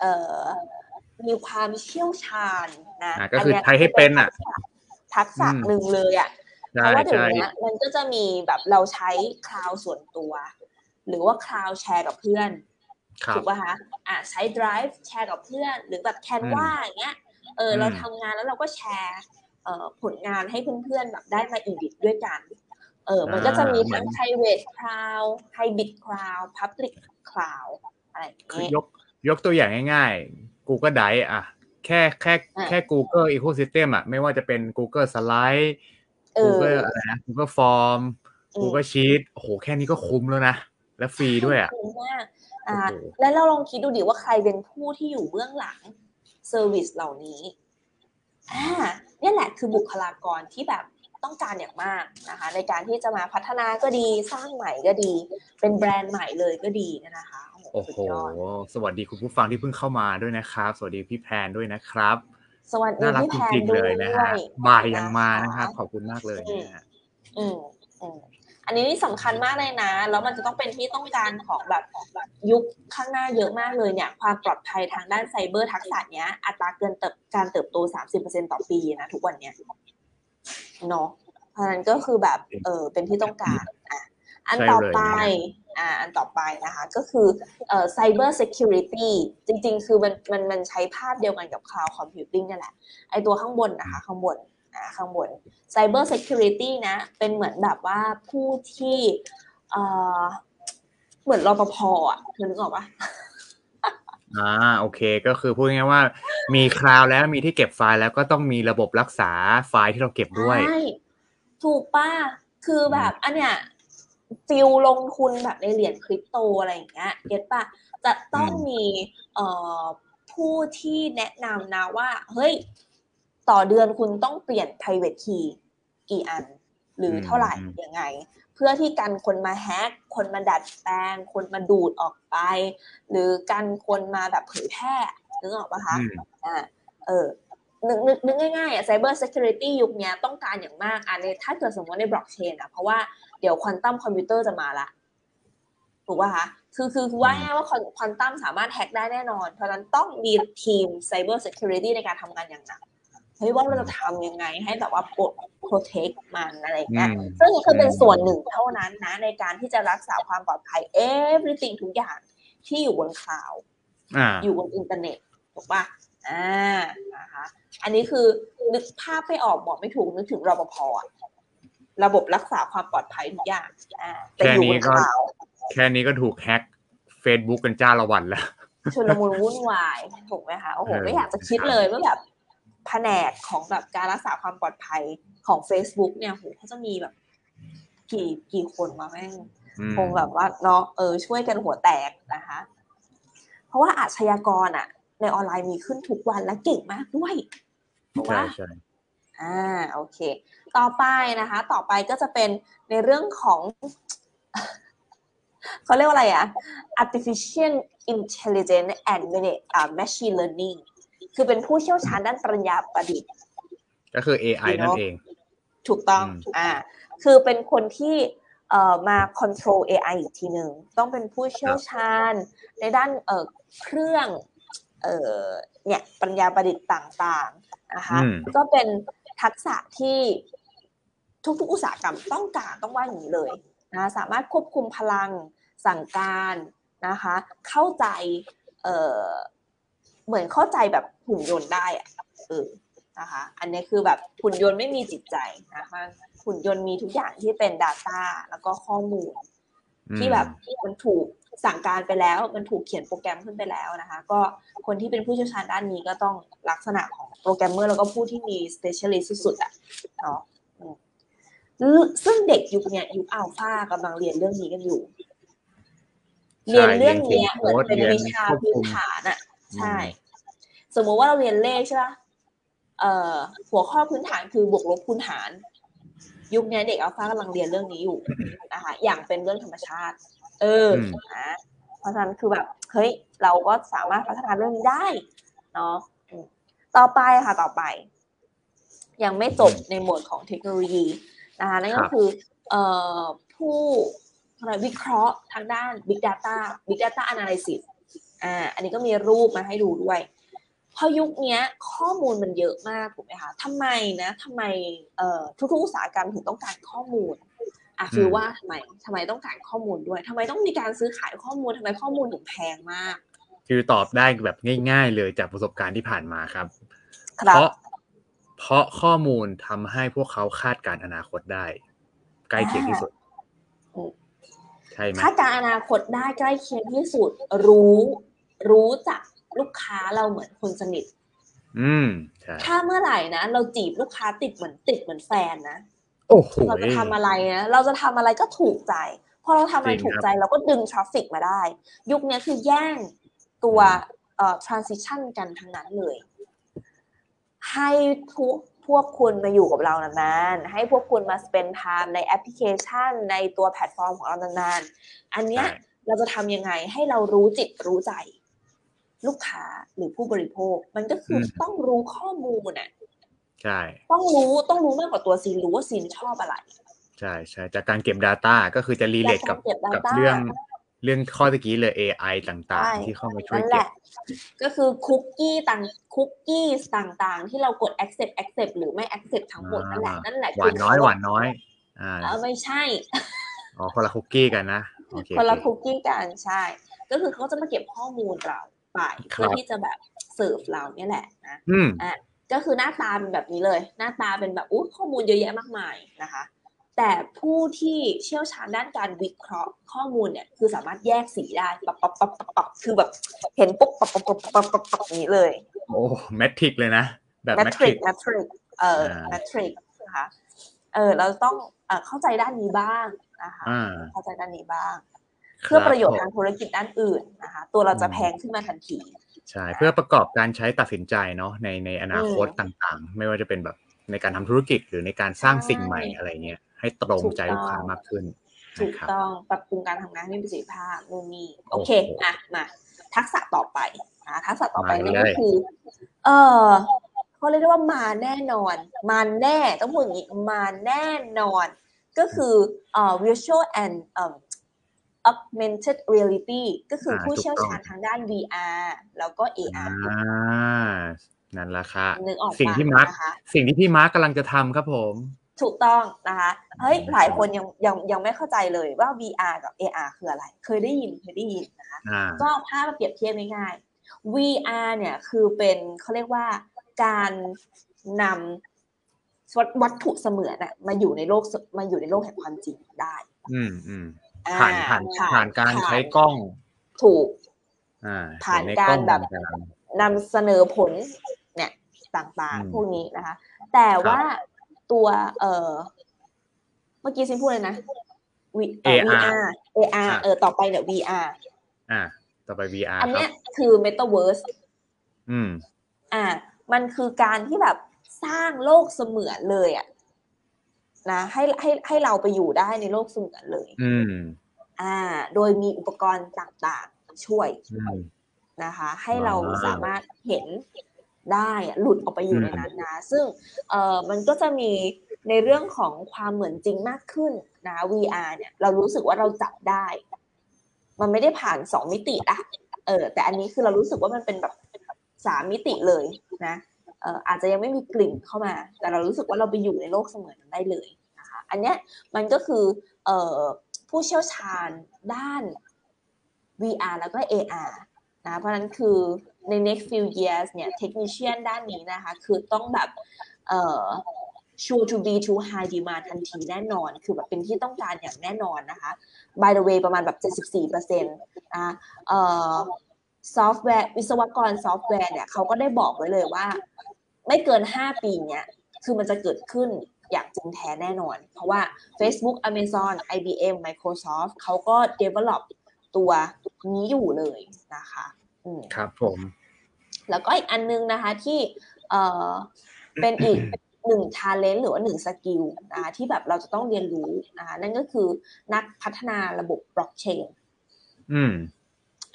เอ่อมีความเชี่ยวชาญนะอะก็คือนี้ยใช้ให้เป็นอะทักษะอืมหนึ่งเลยอะเพใช่ราะว่าเดี๋ยวใช่นี้มันก็จะมีแบบเราใช้คลาวส่วนตัว หรือว่าคลาวแชร์กับเพื่อนครับ ถูกป่ะคะอะใช้ Drive แชร์กับเพื่อน หรือแบบแคนวาอย่างเงี้ยเอออมเราทำงานแล้วเราก็แชร์เอ่อผลงานให้เพื่อนๆแบบได้มาอีดิทด้วยกันเออมันก็จะมีทั้ง private cloud hybrid cloud public cloud อะไรอย่างคือเงี้ยยกยกตัวอย่างง่ายๆ Google Drive อะแค่แค่อะแค่ Google Ecosystem อะไม่ว่าจะเป็น Google Slide เออ Google อะไรนะ Google Form อืม Google Sheet โอ้โหแค่นี้ก็คุ้มแล้วนะ และฟรีด้วยอะคุ้มมาก อ่าโอ้โหแล้วเราลองคิดดูดิว่าใครเป็นผู้ที่อยู่เบื้องหลังเซอร์วิสเหล่านี้อ่าเนี่ยแหละคือบุคลากรที่แบบต้องการอย่างมากนะคะ ในการที่จะมาพัฒนาก็ดีสร้างใหม่ก็ดี เป็นแบรนด์ใหม่เลยก็ดีนะคะโอ้โหโอ้สุโหดยอดสวัสดีคุณผู้ฟังที่เพิ่งเข้ามาด้วยนะครับ สวัสดีพี่แพนด้วยนะครับสวัสดีน่ารักพี่จแพนริงๆด้เลวยยนะฮะบ่ายยังมานะครับนะคะขอบคุณมากเลยนะฮะอืมอืม อันนี้นี่สำคัญมากเลยนะ แล้วมันจะต้องเป็นที่ต้องการของแบบยุคข้างหน้าเยอะมากเลยเนี่ย ความปลอดภัยทางด้านไซเบอร์ทักษะเนี้ย อัตราเกินเติบการเติบโต 30%ต่อปีนะ ทุกวันเนี้ยเนาะเพราะฉะนั้นก็คือแบบเออเป็นที่ต้องการอะอันใช่ต่อเลยไปอ่าอันต่อไปนะคะก็คือเอ่อ cyber security จริง ๆ คือมันมันมันใช้ภาพเดียวกันกับ cloud computing นี่แหละไอตัวข้างบนนะคะข้างบน อ่าข้างบน Cyber Security นะ เป็นเหมือนแบบว่าผู้ที่เอ่อเหมือนรปภอะเธอนึกออกปะอ่าโอเคก็คือพูดง่ายๆว่า มี cloud แล้วมีที่เก็บไฟล์แล้วก็ต้องมีระบบรักษาไฟล์ที่เราเก็บด้วยใช่ถูกปะคือแบบอันเนี้ยฟิลลงทุนแบบในเหรียญคริปโตอะไรอย่างเงี้ย get ป่ะ จะต้องอืมมีเอ่อผู้ที่แนะนำนะว่า เฮ้ย ต่อเดือนคุณต้องเปลี่ยน private key กี่อัน หรือเท่าไหร่ยังไง เพื่อที่กันคนมาแฮกคนมาดัดแปลง คนมาดูดออกไป หรือกันคนมาแบบเผยแพร่นึกออกปะคะอืมอ่าเออนึกนึกนึกง่ายๆอะ cyber security ยุคเนี้ยต้องการอย่างมากอะในถ้าเกิดสมมติในบล็อกเชนอะเพราะว่าเดี๋ยวควอนตัมคอมพิวเตอร์จะมาละถูกป่ะคะคือคือคือว่าง่ายๆว่าควอนตัมสามารถแฮกได้แน่นอน เพราะฉะนั้นต้องมีทีม cyber security ในการทำงานอย่างหนัก เฮ้ยว่าเราจะทำยังไงให้แบบว่า protect มันอะไรอย่างเงี้ยอืมซึ่งคือเป็นส่วนหนึ่งเท่านั้นนะ ในการที่จะรักษาความปลอดภัย everything ทุกอย่างที่อยู่บน cloud อ่าอยู่บนอินเทอร์เน็ตถูกปะอ่านะคะอันนี้คือนึกภาพไม่ออกบอกไม่ถูกนึกถึงรปภอะระบบรักษาความปลอดภัยทุกอย่างอ่าแต่อยู่บนคลาวด์แค่นี้ก็ถูกแฮ็ก Facebook กันจ้าละวันแล้วชุลมุนวุ่นวายถูกไหมคะโอ้โหเออไม่อยากจะคิดเลยว่าแบบ แผนกของแบบการรักษาความปลอดภัยของ Facebook เนี่ยโหเขาจะมีแบบ กี่กี่คนมาแม่งอืมคงแบบว่าเนาะเออช่วยกันหัวแตกนะคะ เพราะว่าอาชญากรอะในออนไลน์มีขึ้นทุกวันและเก่งมากด้วยถูกใช่ปะใช่อ่าโอเค ต่อไปนะคะ ต่อไปก็จะเป็นในเรื่องของเขาเรียกว่าอะไรอะ artificial intelligence and mana- อ่า machine learning คือเป็นผู้เชี่ยวชาญด้านปรัญญาประดิษฐ์ก็คือ AI นั่นเอง ถูกต้องอืมอ่าคือเป็นคนที่เอ่อมา control AI อีกทีหนึ่งต้องเป็นผู้เชี่ยวชาญในด้านเอ่อเครื่องเอ่อเนี่ยปัญญาประดิษฐ์ต่างๆนะคะอืมก็เป็นทักษะที่ทุกๆอุตสาหกรรมต้องการต้องว่าอย่างนี้เลยนะสามารถควบคุมพลังสั่งการนะคะ เข้าใจเอ่อเหมือนเข้าใจแบบ หุ่นยนต์ได้อะเออนะคะ อันนี้คือแบบหุ่นยนต์ไม่มีจิตใจนะคะ หุ่นยนต์มีทุกอย่างที่เป็น Data แล้วก็ข้อมูล ที่แบบมันถูกสั่งการไปแล้ว มันถูกเขียนโปรแกรมขึ้นไปแล้วนะคะ ก็คนที่เป็นผู้เชี่ยวชาญด้านนี้ก็ต้องลักษณะของโปรแกรมเมอร์แล้วก็ผู้ที่มี specialist สุดๆอะเนาะอืมซึ่งเด็กยุคเนี้ยยุคอัลฟากำลังเรียนเรื่องนี้กันอยู่ใช่เรียนเรื่องเนี้ยเรียนเหมือนเป็นเรียนวิชาควบคุพื้นมฐานอะ ใช่อืม สมมุติว่าเราเรียนเลขใช่ปะเอ่อหัวข้อพื้นฐานคือบวกลบคูณหาร ยุคนี้เด็กอัลฟากำลังเรียนเรื่องนี้อยู่นะคะอย่างเป็นเรื่องธรรมชาติ เอออมนะเพราะฉะนั้นคือแบบเฮ้ยเราก็สามารถพัฒนาเรื่องนี้ได้เนาะอืมต่อไปค่ะต่อไป ยังไม่จบในหมวดของเทคโนโลยีนะคะนั่นก็คือเอ่อผู้อะไรวิเคราะห์ทางด้าน Big Data Big Data Analysis อ่าอันนี้ก็มีรูปมาให้ดูด้วยเพราะยุคเนี้ยข้อมูลมันเยอะมากถูกไหมคะทำไมนะทำไมเอ่อทุกๆอุตสาหกรรมถึงต้องการข้อมูลอะอืมฟิลว่าทำไมทำไมต้องการข้อมูลด้วยทำไมต้องมีการซื้อขายข้อมูลทำไมข้อมูลถึงแพงมาก คือตอบได้แบบง่าย ๆ เลยจากประสบการณ์ที่ผ่านมาครับคเพรับราะเพราะข้อมูลทำให้พวกเขาคาดการณ์อนาคตได้ ใกล้เคียงที่สุดอืมใช่ไหมคาดการณ์อนาคตได้ใกล้เคียงที่สุด รู้รู้จัก ลูกค้าเราเหมือนคนสนิท อืมใช่ถ้าเมื่อไหร่นะเราจีบลูกค้าติดเหมือนติดเหมือนแฟนนะโอ้โหเราจะทำอะไรนะเราจะทำอะไรก็ถูกใจพอเราทำอะไรถูกใจจริงครับเราก็ดึง traffic มาได้ ยุคนี้คือแย่งตัวเอ่อ attention กันทั้งนั้นเลย ให้ทุกพวกคุณมาอยู่กับเรานานๆ ให้พวกคุณมา spend time ในแอปพลิเคชัน ในตัวแพลตฟอร์มของเรานานๆ อันเนี้ยใช่เราจะทำยังไงให้เรารู้จิตรู้ใจ ลูกค้าหรือผู้บริโภค มันก็คืออต้องรู้ข้อมูลน่ะใช่ ต้องรู้ต้องรู้มากกว่าตัวซีนรู้ว่าซีนชอบอะไร ใช่ใช่จากการเก็บ Data ก็คือจะรีเลทกับจากการเก็บกับ data เรื่องเรื่องข้อตะกี้เลย AI ต่างใช่ๆที่เข้ามาช่วยนั่นแหเก็บละก็คือคุกกี้ต่างคุกกี้ต่างๆ ที่เรากด accept accept หรือไม่ accept ทั้งหมดนั่นแหละอ่านั่นแหละหวานน้อยหวานน้อย อ่าเออไม่ใช่ อ๋อคนละคุกกี้กันนะโอเคคนละโอเคคุกกี้กันใช่ ก็คือเขาจะมาเก็บข้อมูลเรา ไปครับเพื่อที่จะแบบเสิร์ฟเราเนี่ยแหละนะอืมก็คือหน้าตาเป็นแบบนี้เลย หน้าตาเป็นแบบอู้ข้อมูลเยอะแยะมากมายนะคะ แต่ผู้ที่เชี่ยวชาญด้านการวิเคราะห์ข้อมูลเนี่ยคือสามารถแยกสีได้ปับปับปับปับปับคือแบบเห็นปุ๊บปับปับปับปับปับปับอย่างนี้เลย โอ้แมทริกเลยนะ แบบแมแมททริริกกแมทริกเอ่ออ่าแมทริกนะคะเออเราต้องเอ่อเข้าใจด้านนี้บ้างนะคะอ่าเข้าใจด้านนี้บ้าง เพื่อประโยชน์ทางธุรกิจด้านอื่นนะคะตัวเราจะแพงขึ้นมาทันทีใช่เพื่อประกอบการใช้ตัดสินใจเนาะในในอนาคตอืมต่างๆ ไม่ว่าจะเป็นแบบในการทำธุรกิจหรือในการสร้างใช่สิ่งใหม่อะไรเงี้ยให้ตรงถูกใจลูกค้าต้องมากขึ้นถูกนะครับต้องปรับปรุงการทำงานให้มีประสิทธิภาพนู่นนี่โอเคโอ้โหอะมาทักษะต่อไปอะทักษะต่อไปมาเลยนั่นก็คือ เออเขาเรียกได้ว่ามาแน่นอน มาแน่ต้องพูดอย่างนี้มาแน่นอน ก็คือเอ่อ visual and เอ่อ augmented reality ก็คืออาผู้ถูกเชี่ยวต้องชาญทางด้าน VR แล้วก็อ่ AR านั่นแหละค่ะนึกออกสิ่งปะที่มาร์คนะคะสิ่งที่พี่มาร์กกำลังจะทำครับผมถูกต้องนะคะเฮ้ยอืมหลายคนยังยังยังไม่เข้าใจเลยว่า VR กับ AR คืออะไร เคยได้ยินเคยได้ยินนะคะอ่าก็เอาภาพมาเปรียบเทียบง่ายๆ VR เนี่ยคือเป็นเขาเรียกว่าการนำวัตวัตถุเสมือนอะมาอยู่ในโลกมาอยู่ในโลกแห่งความจริงได้ อืมอืมอ่ ผ่านผ่านผ่านการใช้กล้อง ถูกอ่าผ่านเห็ใการล้องแบบต่างนำเสนอผลเนี่ยต่างอืมๆพวกนี้นะคะ แต่ว่าตัวเอ่อเมื่อกี้ซินพูดเลยนะ V- เอ่อ VR AR เออต่อไปเนี่ย VR ๆอ่า ต่อไป VR อันครัเนี้ยบคือ Metaverse อืม อ่า มันคือการที่แบบสร้างโลกเสมือนเลยอะ นะให้ให้ให้เราไปอยู่ได้ในโลกเสมือนเลย อืม อ่า โดยมีอุปกรณ์ต่างๆช่วยอืมนะคะ ให้เราอ่าสามารถเห็นได้อะหลุดออกไปอยู่อืมในนั้นนะซึ่งเอ่อมันก็จะมีในเรื่องของความเหมือนจริงมากขึ้นนะ VR เนี่ย เรารู้สึกว่าเราจับได้ มันไม่ได้ผ่านสองมิติละเออ แต่อันนี้คือเรารู้สึกว่ามันเป็นแบบสามมิติเลยนะเอออาจจะยังไม่มีกลิ่นเข้ามา แต่เรารู้สึกว่าเราไปอยู่ในโลกเสมือนนั้นได้เลยนะคะ อันเนี้ยมันก็คือเอ่อผู้เชี่ยวชาญด้าน VR แล้วก็ AR นะเพราะนั้นคือใน next few years เนี่ย technician ด้านนี้นะคะ คือต้องแบบเอ่อ sure to be to high demand ทันทีแน่นอน คือแบบเป็นที่ต้องการอย่างแน่นอนนะคะ by the way ประมาณแบบ 74%นะเอ่อซอฟต์แวร์วิศวกรซอฟต์แวร์เนี่ยเขาก็ได้บอกไว้เลยว่า ไม่เกิน 5 ปีเนี้ยคือมันจะเกิดขึ้น อย่างจริงแท้แน่นอน เพราะว่า Facebook Amazon IBM Microsoft เขาก็ develop ตัวนี้อยู่เลยนะคะอืมครับผม แล้วก็อีกอันนึงนะคะที่เอ่อเป็นอีกหนึ่ง talent หรือว่าหนึ่ง skill นะคะที่แบบเราจะต้องเรียนรู้นะคะนั่นก็คือนักพัฒนาระบบบล็อกเชนอืม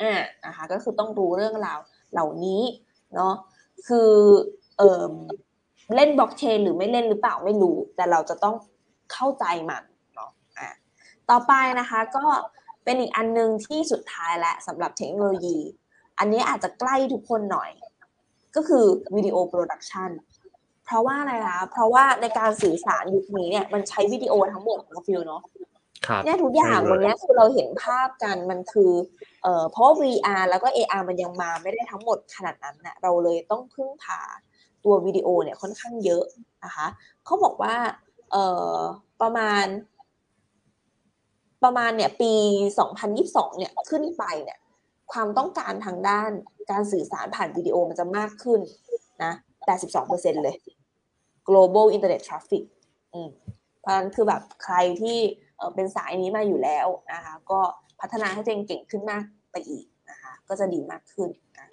อ่านะคะก็คือต้องรู้เรื่องราวเหล่านี้เนาะคือเอ่อ เล่นบล็อกเชนหรือไม่เล่นหรือเปล่าไม่รู้ แต่เราจะต้องเข้าใจมันเนาะอะต่อไปนะคะก็เป็นอีกอันนึงที่สุดท้ายและสำหรับเทคโนโลยี อันนี้อาจจะใกล้ทุกคนหน่อย ก็คือวิดีโอ production เพราะว่าอะไรคะเพราะว่าในการสื่อสารยุคนี้เนี่ยมันใช้วิดีโอทั้งหมดนะฟิลเนาะครับเนี่ยทุกอย่างใช่เลยวันเนี้ยคือเราเห็นภาพกันมันคือเอ่อเพราะว่า VR แล้วก็ AR มันยังมาไม่ได้ทั้งหมดขนาดนั้นนะเราเลยต้องพึ่งพา ตัววิดีโอเนี่ยค่อนข้างเยอะนะคะเขาบอกว่าเอ่อประมาณ ประมาณเนี่ยปี 2022 เนี่ยขึ้นไปเนี่ยความต้องการทางด้านการสื่อสารผ่านวิดีโอมันจะมากขึ้นนะ82%เลย global internet traffic อืมเพราะฉะนั้นคือแบบใครที่เอ่อเป็นสายนี้มาอยู่แล้วนะคะก็พัฒนาให้ตัวเองเก่งขึ้นมากไปอีกนะคะก็จะดีมากขึ้นนะ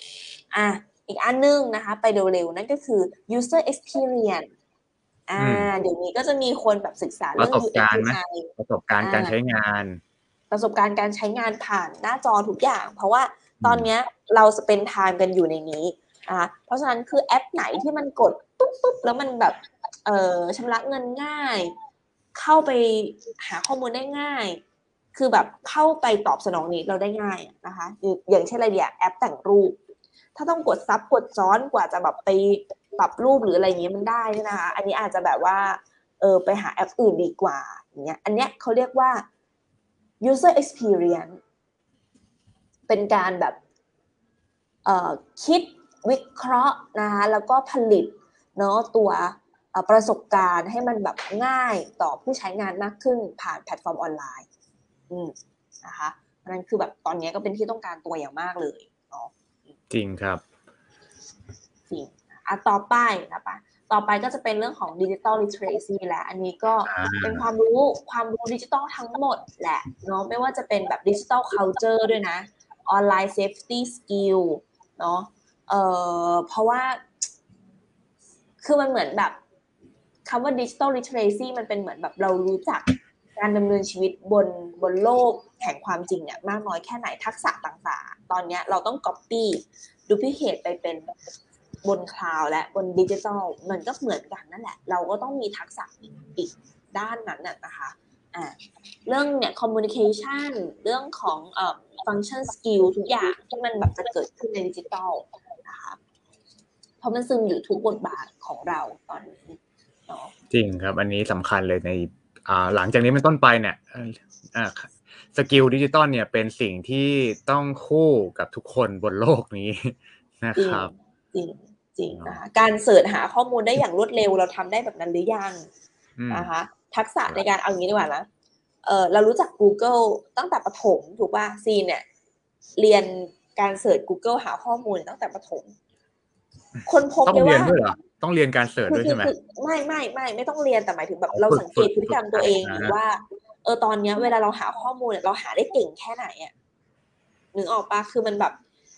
อะ อีกอันนึงนะคะ ไปเร็วๆนั่นก็คือ user experience อ่าอืมเดี๋ยวนี้ก็จะมีคนแบบศึกษาเรื่องประสบ UX การณ์ไหม UI ประสบการณ์การใช้งาน ประสบการณ์การใช้งานผ่านหน้าจอทุกอย่าง เพราะว่าตอนเนี้ยเรา spend time กันอยู่ในนี้นะคะเพราะฉะนั้นคือแอปไหนที่มันกดปุ๊บปุ๊บแล้วมันแบบเอ่อชำระเงินง่าย เข้าไปหาข้อมูลได้ง่าย คือแบบเข้าไปตอบสนอง need เราได้ง่ายอะนะคะอย่างอย่างเช่นอะไรดีอะแอปแต่งรูป ถ้าต้องกดซับกดซ้อนกว่าจะแบบไปปรับรูปหรืออะไรอย่างเงี้ยมันได้ใช่ไหมคะ อันนี้อาจจะแบบว่าเออไปหาแอปอื่นดีกว่าอย่างเงี้ย อันเนี้ยเขาเรียกว่า user experience เป็นการแบบเอ่อคิดวิเคราะห์นะคะแล้วก็ผลิตเนาะตัวประสบการณ์ให้มันแบบง่ายต่อผู้ใช้งานมากขึ้นผ่านแพลตฟอร์มออนไลน์อืมนะคะนั้นคือแบบตอนนี้ก็เป็นที่ต้องการตัวอย่างมากเลย จริงครับจริงอะต่อไปนะคะต่อไปก็จะเป็นเรื่องของดิจิ t a ลลิ t เ r ซีแหละอันนี้ก็อ่าเป็นความรู้ความรู้ดิจิตอลทั้งหมดแหละเนาะไม่ว่าจะเป็นแบบดิจิตอล culture ด้วยนะออนไลน์ safety skill เนาะเอ่อเพราะว่า คือมันเหมือนแบบคำว่าดิจิ t a ลลิ t เ r ซีมันเป็นเหมือนแบบเรารู้จัก การดำเนินชีวิตบนบนโลกแห่งความจริงเนี่ยมากน้อยแค่ไหนทักษะต่างๆ ตอนนี้เราต้อง copy duplicate ไปเป็นบนคลาวด์และบนดิจิทัลมันก็เหมือนกันนั่นแหละ เราก็ต้องมีทักษะอีกด้านนั้นน่ะนะคะอ่าเรื่องเนี่ย communication เรื่องของเอ่อ function skill ทุกอย่างที่มันแบบจะเกิดขึ้นในดิจิทัลนะคะเพราะมันซึมอยู่ทุกบทบาทของเราตอนนี้เนาะจริงครับ อันนี้สำคัญเลยใน หลังจากนี้เป็นต้นไปเนี่ยเอ่ออ่า skill ดิจิตอลเนี่ยเป็นสิ่งที่ต้องคู่กับทุกคนบนโลกนี้นะจริงครับ จริงจริงนะคะการ search หาข้อมูลได้อย่างรวดเร็วเราทำได้แบบนั้นหรือยังอืมนะคะทักษะในการเอางี้ดีกว่านะเออเรารู้จัก Google ตั้งแต่ประถมถูกป่ะซีนเนี่ย เรียนการ search Google หาข้อมูลตั้งแต่ประถม คนพบต้องเลยเรียนว่าด้วยเหรอต้องเรียนการเสิร์ชคืด้วยคืใช่ไหมคือไม่ไม่ไม่ไม่ต้องเรียนแต่หมายถึงแบบอ๋อเราฝึกสังเกตฝึกพฤติกรรมฝึกตัวเองอ่าหรือว่า เออตอนเนี้ย เวลาเราหาข้อมูลเนี่ยเราหาได้เก่งแค่ไหนอะนึกออกปะคือมันแบบ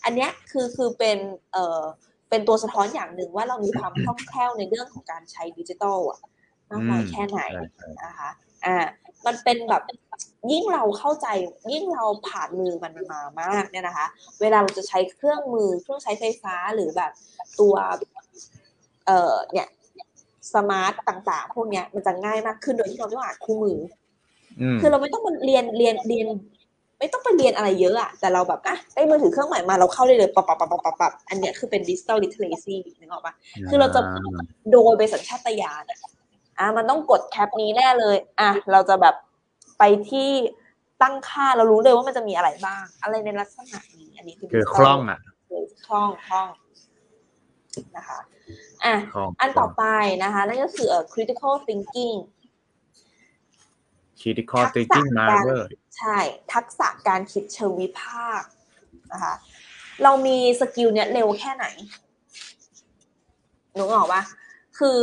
อันเนี้ยคือคือเป็นเอ่อเป็นตัวสะท้อนอย่างหนึ่งว่าเรามีความคล่องแคล่วในเรื่องของการใช้ดิจิทัลอะมากน้อยแค่ไหนใช่ใช่นะคะ อ่า มันเป็นแบบยิ่งเราเข้าใจยิ่งเราผ่านมือมันมามากเนี่ยนะคะ เวลาเราจะใช้เครื่องมือเครื่องใช้ไฟฟ้าหรือแบบตัวเอ่อเนี่ย smart ต่างๆ พวกเนี้ยมันจะง่ายมากขึ้นโดยที่เราไม่ต้องอ่านคู่มืออืมคือเราไม่ต้องมาเรียนเรียนเรียน ไม่ต้องไปเรียนอะไรเยอะอะแต่เราแบบอะได้มือถือเครื่องใหม่มาเราเข้าได้เลยปับปับปับปับปับปับอันเนี้ยคือเป็น digital literacy นึกออกปะคือเราจะโดยเป็นสัญชาตญาณ อะอะมันต้องกด tab นี้แน่เลยอะเราจะแบบไปที่ตั้งค่าเรารู้เลยว่ามันจะมีอะไรบ้าง อะไรในลักษณะนี้ อันนี้คือคือคล่องอะคือคล่องคล่องนะคะอะคล่องอันต่อไปนะคะนั่นก็คือเอ่อ critical thinking critical ทักษะ thinking มาการเวอร์ใช่ ทักษะการคิดเชิงวิพากษ์นะคะเรามี skill เนี้ยเร็วแค่ไหนนึกออกปะคือ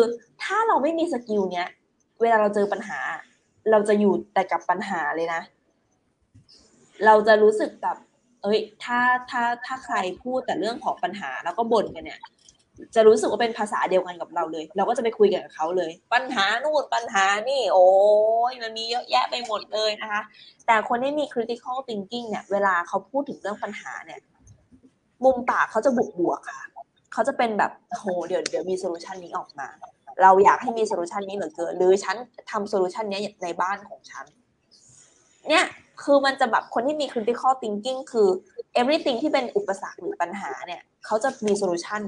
ถ้าเราไม่มีสกิลเนี้ย เวลาเราเจอปัญหา เราจะอยู่แต่กับปัญหาเลยนะ เราจะรู้สึกแบบ เอ้ย ถ้าถ้าถ้าใครพูดแต่เรื่องของปัญหาแล้วก็บ่นกันเนี่ย จะรู้สึกว่าเป็นภาษาเดียวกันกับเราเลย เราก็จะไปคุยกันกับเขาเลย ปัญหานู่นปัญหานี่ โอ้ยมันมีเยอะแยะไปหมดเลยนะคะ แต่คนที่มี critical thinking เนี่ย เวลาเขาพูดถึงเรื่องปัญหาเนี่ย มุมปากเขาจะบวกบวกค่ะเขาจะเป็นแบบโหเดี๋ยวเดี๋ยวมี solution นี้ออกมา เราอยากให้มี solution นี้เหลือเกินหรือฉันทำ solution นี้ในบ้านของฉัน เนี่ยคือมันจะแบบคนที่มี critical thinking คือ everything ที่เป็นอุปสรรคหรือปัญหาเนี่ยเขาจะมีโซลูชัน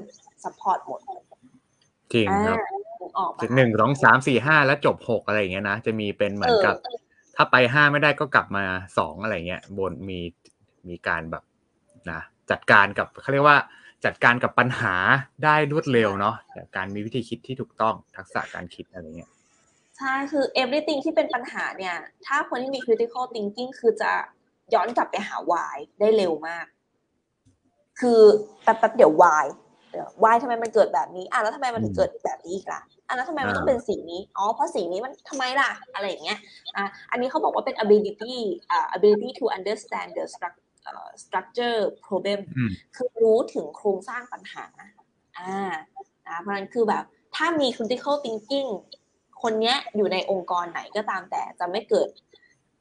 support หมดจริงอ่าครับนึกออกปะหนึ่งสองสามสี่ห้าแล้วจบหกอะไรอย่างเงี้ยนะ จะมีเป็นเหมือนกับเออถ้าไปห้าไม่ได้ก็กลับมาสองอะไรเงี้ยบนมีมีการแบบนะจัดการกับเขาเรียกว่า จัดการกับปัญหาได้รวดเร็วเนาะจากการมีวิธีคิดที่ถูกต้องทักษะการคิดอะไรเงี้ยใช่คือ everything ที่เป็นปัญหาเนี่ย ถ้าคนที่มี critical thinking คือจะย้อนกลับไปหา why ได้เร็วมาก คือแป๊บๆเดี๋ยว why เดี๋ยว why ทำไมมันเกิดแบบนี้ อะแล้วทำไมมันถึงเกิดแบบนี้อีกล่ะอะแล้วทำไมมันต้องเป็นสิ่งนี้ อ๋อ เพราะสิ่งนี้มันทำไมล่ะ อะไรอย่างเงี้ย อะ อันนี้เขาบอกว่าเป็น ability อ่า ability to understand the struct- เอ่อ structure problem อืมคือรู้ถึงโครงสร้างปัญหาอ่านะเพราะฉะนั้นคือแบบถ้ามี critical thinking คนเนี้ยอยู่ในองค์กรไหนก็ตามแต่จะไม่เกิด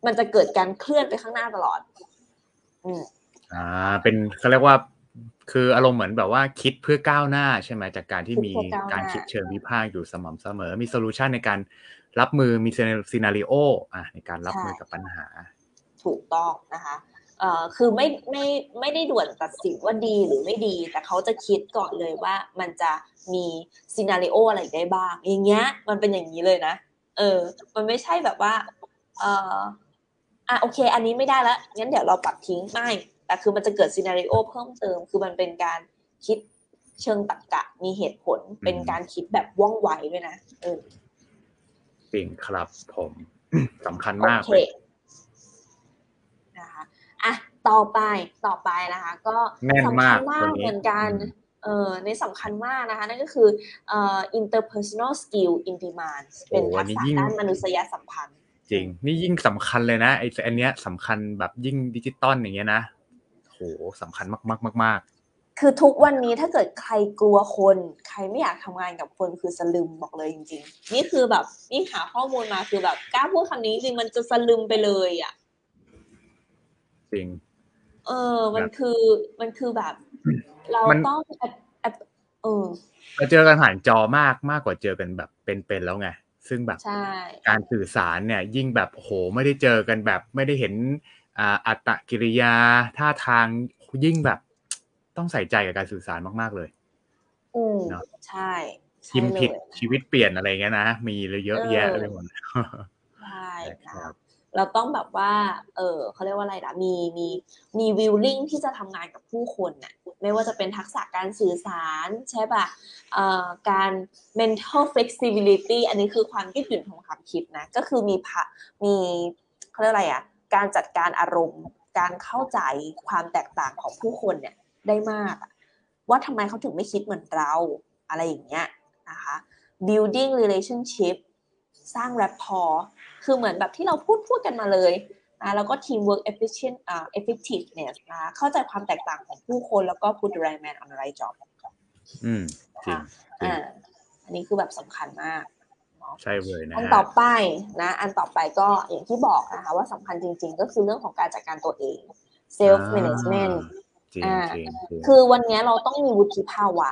มันจะเกิดการเคลื่อนไปข้างหน้าตลอด อืมอ่า เป็นเขาเรียกว่า คืออารมณ์เหมือนแบบว่าคิดเพื่อก้าวหน้าใช่ไหมจากการที่มีคิดเพื่อก้าวหน้าการคิดเชิงวิพากษ์อยู่สม่ำเสมอ มีโซลูชันในการรับมือมี scenario อะในการรับมือกับปัญหา ถูกต้องนะคะ เอ่อคือไม่ไม่ไม่ได้ด่วนตัดสินว่าดีหรือไม่ดี แต่เขาจะคิดก่อนเลยว่ามันจะมี scenario อะไรได้บ้าง อย่างเงี้ย มันเป็นอย่างนี้เลยนะ เออ มันไม่ใช่แบบว่า เอ่ออะโอเค อันนี้ไม่ได้แล้วงั้นเดี๋ยวเราปรับทิ้งไม่แต่คือมันจะเกิด scenario เพิ่มเติม คือมันเป็นการคิดเชิงตรรกะมีเหตุผลเป็นการคิดแบบว่องไวด้วยนะเออจริงครับผมสำคัญโอมากเคเลยนะคะอะ ต่อไปต่อไปนะคะ ก็แน่นสำมาคักญมาวักนนี้เหมือนกันอืมเออในสำคัญมากนะคะ นั่นก็คือเอ่อ interpersonal skill in demand เป็นทักษะด้านมนุษยสัมพันธ์ จริง นี่ยิ่งสำคัญเลยนะไอ้อันเนี้ยสำคัญแบบยิ่งดิจิตอลอย่างเงี้ยนะโหสำคัญมากมากมากมากคือทุกวันนี้ถ้าเกิดใครกลัวคน ใครไม่อยากทำงานกับคนคือสลึมบอกเลยจริง ๆ นี่คือแบบนี่หาข้อมูลมาคือแบบกล้าพูดคำนี้จริงมันจะสลึมไปเลยอะ จริง เออ มันครับคือมันคือแบบ เรามันต้องแอดแอดเออเราเจอกันผ่านจอมากมากกว่าเจอกันแบบเป็นๆแล้วไงซึ่งแบบใช่การสื่อสารเนี่ย ยิ่งแบบโหไม่ได้เจอกันแบบ ไม่ได้เห็นอ่าอัตตกิริยาท่าทางยิ่งแบบ ต้องใส่ใจกับการสื่อสารมากๆเลยอืมเนอะใช่ใช่พิมพ์ผิดเลยชีวิตเปลี่ยนอะไรเงี้ยนะ มีเลยเยอะแยะเออเลยหมดใช่ครันะบ เราต้องแบบว่า เออเขาเรียกว่าอะไรนะมีมีมีวิลลิ่งที่จะทำงานกับผู้คนน่ะ ไม่ว่าจะเป็นทักษะการสื่อสารใช่ป่ะเอ่อการ mental flexibility อันนี้คือความยืดหยุ่นของความคิดนะ ก็คือมีพะมีเขาเรียกอะไรอะ การจัดการอารมณ์ การเข้าใจความแตกต่างของผู้คนเนี่ยได้มากอะว่าทำไมเขาถึงไม่คิดเหมือนเราอะไรอย่างเงี้ยนะคะ building relationship สร้าง rapport คือเหมือนแบบที่เราพูดพูดกันมาเลยนะแล้วก็ teamwork efficient อ่า effectiveness นะเข้าใจความแตกต่างของผู้คนแล้วก็ put the right man on the right job อืมจริงจริงอ่าอันนี้คือแบบสำคัญมากเนาะใช่เลยนะอันฮะต่อไปนะ อันต่อไปก็อย่างที่บอกนะคะว่าสำคัญจริง ๆ ก็คือเรื่องของการจัดการตัวเอง self management จริงอ่าจริงจริงคือวันนี้เราต้องมีวุฒิภาวะ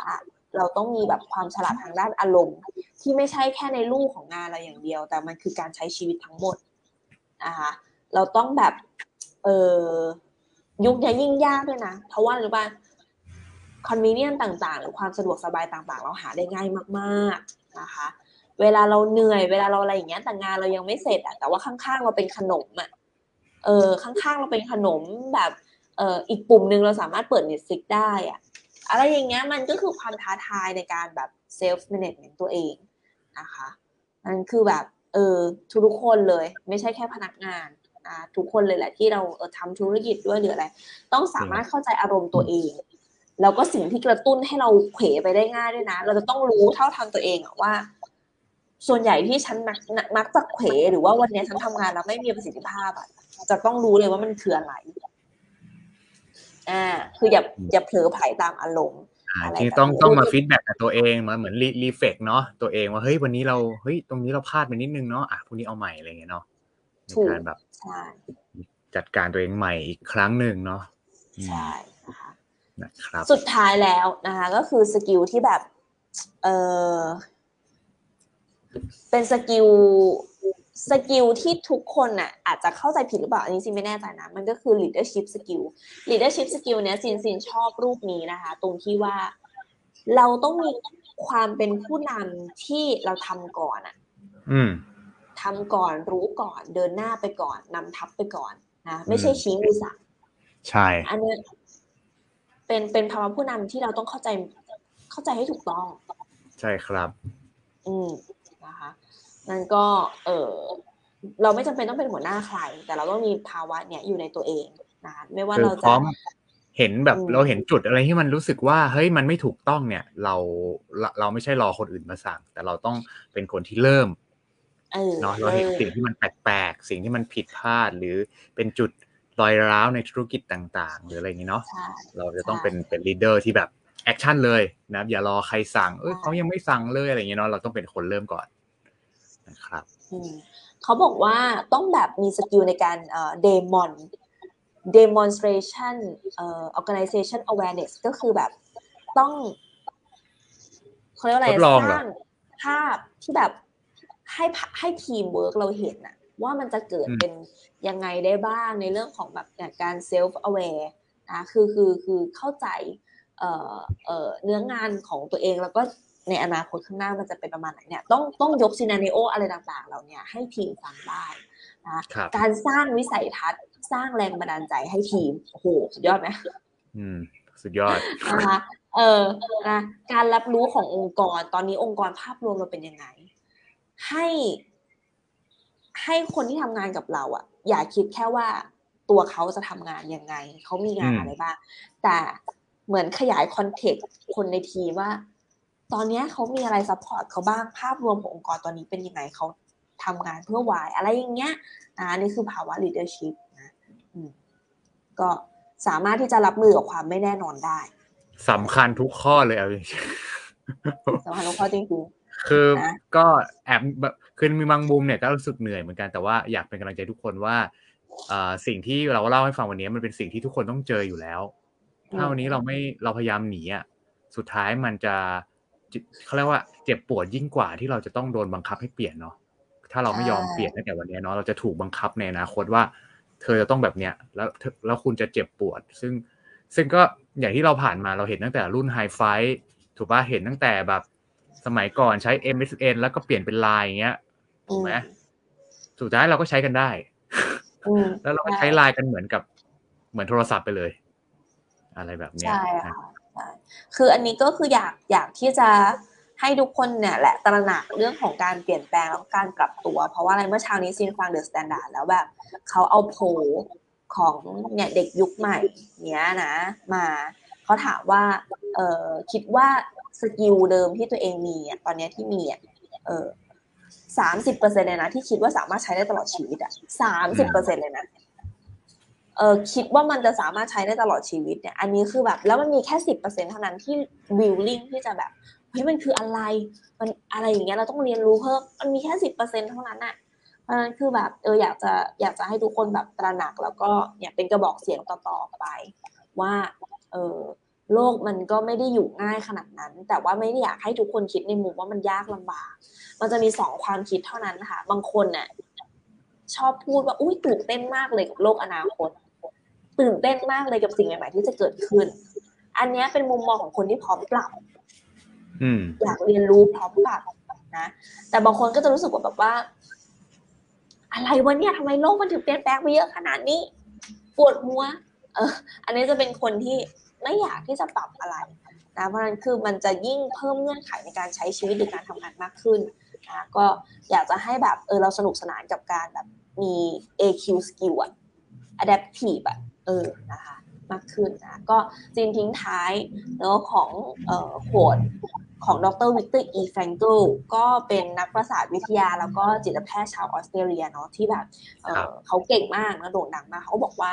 เราต้องมีแบบความฉลาดทางด้านอารมณ์ ที่ไม่ใช่แค่ในรูปของงานเราอย่างเดียว แต่มันคือการใช้ชีวิตทั้งหมดนะคะเราต้องแบบเออยุคนี้ยิ่งยากด้วยนะ เพราะว่าหรือว่าconvenient ต่างๆ หรือความสะดวกสบายต่างๆ เราหาได้ง่ายมากๆนะคะ เวลาเราเหนื่อยเวลาเราอะไรอย่างเงี้ยแต่งานเรายังไม่เสร็จอะแต่ว่าข้างๆเราเป็นขนมอะเออข้างๆเราเป็นขนมแบบเอออีกปุ่มหนึ่งเราสามารถเปิด Netflix ได้อะ อะไรอย่างเงี้ยมันก็คือความท้าทายในการแบบ self management ตัวเองนะคะนั่นคือแบบเออทุกคนเลย ไม่ใช่แค่พนักงานอ่าทุกคนเลยแหละที่เราเออทำธุรกิจด้วยหรืออะไร ต้องสามารถเข้าใจอารมณ์ตัวเองแล้วก็สิ่งที่กระตุ้นให้เราเขวไปได้ง่ายด้วยนะ เราจะต้องรู้เท่าทันตัวเองว่า ส่วนใหญ่ที่ฉันมักมักจะเขวหรือว่าวันนี้ฉันทำงานแล้วไม่มีประสิทธิภาพอะจะต้องรู้เลยว่ามันคืออะไร อ่าคืออย่าอย่าเผลอไผลตามอารมณ์อ่าอะไรที่แบบต้องนี้ต้องมา feedback กับตัวเองมาเหมือน re reflect เนาะตัวเองว่าเฮ้ยวันนี้เราเฮ้ยตรงนี้เราพลาดไปนิดนึงเนาะอะพรุ่งนี้เอาใหม่อะไรเงี้ยเนาะในถูกการแบบใช่จัดการตัวเองใหม่อีกครั้งหนึ่งเนาะอืมใช่นะคะนะครับสุดท้ายแล้วนะคะ ก็คือ skill ที่แบบเออเป็น skill skill ที่ทุกคนน่ะอาจจะเข้าใจผิดหรือเปล่า อันนี้ซินไม่แน่ใจนะ มันก็คือ leadership skill leadership skill เนี้ยซินซินชอบรูปนี้นะคะ ตรงที่ว่าเราต้องมีความเป็นผู้นำำที่เราทำก่อนอะอืมทำก่อนรู้ก่อน เดินหน้าไปก่อนนำทัพไปก่อนนะ ไม่ใช่ชี้มือสั่งใช่ อันเนี้ยเป็นเป็นภาวะผู้นำที่เราต้องเข้าใจเข้าใจให้ถูกต้อง ใช่ครับ อืมนะคะ นั่นก็เออเราไม่จำเป็นต้องเป็นหัวหน้าใคร แต่เราต้องมีภาวะเนี้ยอยู่ในตัวเองนะคะไม่ว่าคือเราพจะร้อมเห็นแบบอืมเราเห็นจุดอะไรที่มันรู้สึกว่าเฮ้ยมันไม่ถูกต้องเนี่ย เราเราเราไม่ใช่รอคนอื่นมาสั่ง แต่เราต้องเป็นคนที่เริ่มเออเนาะเราเห็นเออสิ่งที่มันแปลกๆสิ่งที่มันผิดพลาดหรือเป็นจุดรอยร้าวในธุรกิจต่าง ๆ หรืออะไรอย่างนี้เนาะใช่เราจะต้องใช่เป็นเป็น leader ที่แบบ action เลยนะครับอย่ารอใครสั่งเอ้ยใช่เขายังไม่สั่งเลยอะไรอย่างเงี้ยเนาะเราต้องเป็นคนเริ่มก่อน นะครับอืมเขาบอกว่าต้องแบบมี skill ในการเอ่อ demon demonstration เอ่อ organization awareness ก็คือแบบต้องเขาเรียกว่าอะไรทดลองเหรอสร้างภาพที่แบบให้ให้ทีมเวิร์กเราเห็นนะว่ามันจะเกิดเป็นยังไงได้บ้างในเรื่องของแบบเนี่ยการ self aware นะคือคือคือเข้าใจเอ่อเอ่อเนื้องานของตัวเองแล้วก็ ในอนาคตข้างหน้ามันจะเป็นประมาณไหนเนี่ยต้องต้องยก scenario อะไรต่างๆเราเนี่ยให้ทีมฟังได้นะครับการสร้างวิสัยทัศน์สร้างแรงบันดาลใจให้ทีมโอ้โหสุดยอดไหมอืม สุดยอดนะคะเออนะการรับรู้ขององค์กร ตอนนี้องค์กรภาพรวมเราเป็นยังไง ให้ ให้คนที่ทำงานกับเราอะอย่าคิดแค่ว่าตัวเขาจะทำงานยังไงเขามีงานอืมอะไรบ้างแต่เหมือนขยาย context คนในทีมว่า ตอนเนี้ยเขามีอะไร support เขาบ้างภาพรวมขององค์กรตอนนี้เป็นยังไงเขาทำงานเพื่อวายอะไรอย่างเงี้ยอ่านี่คือภาวะ leadership นะอืมก็สามารถที่จะรับมือกับความไม่แน่นอนได้สำคัญทุกข้อเลยเอาจริงสำคัญของข้อจริงคือนะก็แอบแบบคือมีบางมุมเนี่ยก็รู้สึกเหนื่อยเหมือนกันแต่ว่าอยากเป็นกำลังใจทุกคนว่าเอ่อสิ่งที่เราเล่าให้ฟังวันนี้มันเป็นสิ่งที่ทุกคนต้องเจออยู่แล้ว ถ้าวันนี้เราไม่เราพยายามหนีอะสุดท้ายมันจะจิ เขาเรียกว่าเจ็บปวดยิ่งกว่าที่เราจะต้องโดนบังคับให้เปลี่ยนเนาะถ้าเราไม่ยอมใช่เปลี่ยนตั้งแต่วันนี้เนาะเราจะถูกบังคับในอนาคตว่า เธอจะต้องแบบเนี้ยแล้วเธอแล้วคุณจะเจ็บปวด ซึ่งซึ่งก็อย่างที่เราผ่านมาเราเห็นตั้งแต่รุ่นไฮไฟถูกป่ะเห็นตั้งแต่แบบสมัยก่อนใช้ MSN แล้วก็เปลี่ยนเป็นไลน์อย่างเงี้ยๆถูกไหมสุดท้ายเราก็ใช้กันได้อืมแล้วเราก็ใช้ไลน์กันเหมือนกับเหมือนโทรศัพท์ไปเลย อะไรแบบเนี้ยใช่ ช่คืออันนี้ก็คืออยากอยากที่จะให้ทุกคนเนี่ยแหละตระหนักเรื่องของการเปลี่ยนแปลงแล้วการปรับตัว เพราะว่าอะไรเมื่อเช้านี้ซีนฟัง The Standard แล้วแบบเขาเอาโพลของเนี่ยเด็กยุคใหม่เนี้ยนะ มาเขาถามว่าเออคิดว่า skill เดิมที่ตัวเองมีอะตอนเนี้ยที่มีอะเออสามสิบเปอร์เซ็นเลยนะที่คิดว่าสามารถใช้ได้ตลอดชีวิตอะสามสิบเปอร์เซ็นเลยนะ เออคิดว่ามันจะสามารถใช้ได้ตลอดชีวิตเนี่ย อันนี้คือแบบ แล้วมันมีแค่สิบเปอร์เซ็นเท่านั้นที่วิลลิ่งที่จะแบบเฮ้ยมันคืออะไร มันอะไรอย่างเงี้ยเราต้องเรียนรู้เพิ่มมันมีแค่สิบเปอร์เซ็นเท่านั้นอะเพราะนั้นคือแบบเอออยากจะอยากจะให้ทุกคนแบบตระหนักแล้วก็เนี่ยเป็นกระบอกเสียงต่อๆไป ว่าเออโลกมันก็ไม่ได้อยู่ง่ายขนาดนั้น แต่ว่าไม่ได้อยากให้ทุกคนคิดในมุมว่ามันยากลำบาก มันจะมีสองความคิดเท่านั้นค่ะ บางคนเนี่ยชอบพูดว่าอุ้ยตื่นเต้นมากเลยกับโลกอนาคต ตื่นเต้นมากเลยกับสิ่งใหม่ๆที่จะเกิดขึ้น อันเนี้ยเป็นมุมมองของคนที่พร้อมปรับอืมอยากเรียนรู้พร้อมปรับนะแต่บางคนก็จะรู้สึกว่าแบบว่า อะไรวะเนี่ยทำไมโลกมันถึงเปลี่ยนแปลงไปเยอะขนาดนี้ปวดหัว เออ อันนี้จะเป็นคนที่ไม่อยากที่จะปรับอะไรนะเพราะฉะนั้นคือมันจะยิ่งเพิ่มเงื่อนไขในการใช้ชีวิตหรือการทำงานมากขึ้นนะก็อยากจะให้แบบเออเราสนุกสนานกับการแบบมี AQ skill อะ adaptive อะ เออนะคะมากขึ้นนะก็จริงทิ้งท้ายเนาะของเอ่อ quote ของดร Viktor E. Frankl ก็เป็นนักประสาทวิทยาแล้วก็จิตแพทย์ชาวออสเตรเลียเนาะที่แบบเอ่อครับเขาเก่งมากนะโด่งดังมากเขาบอกว่า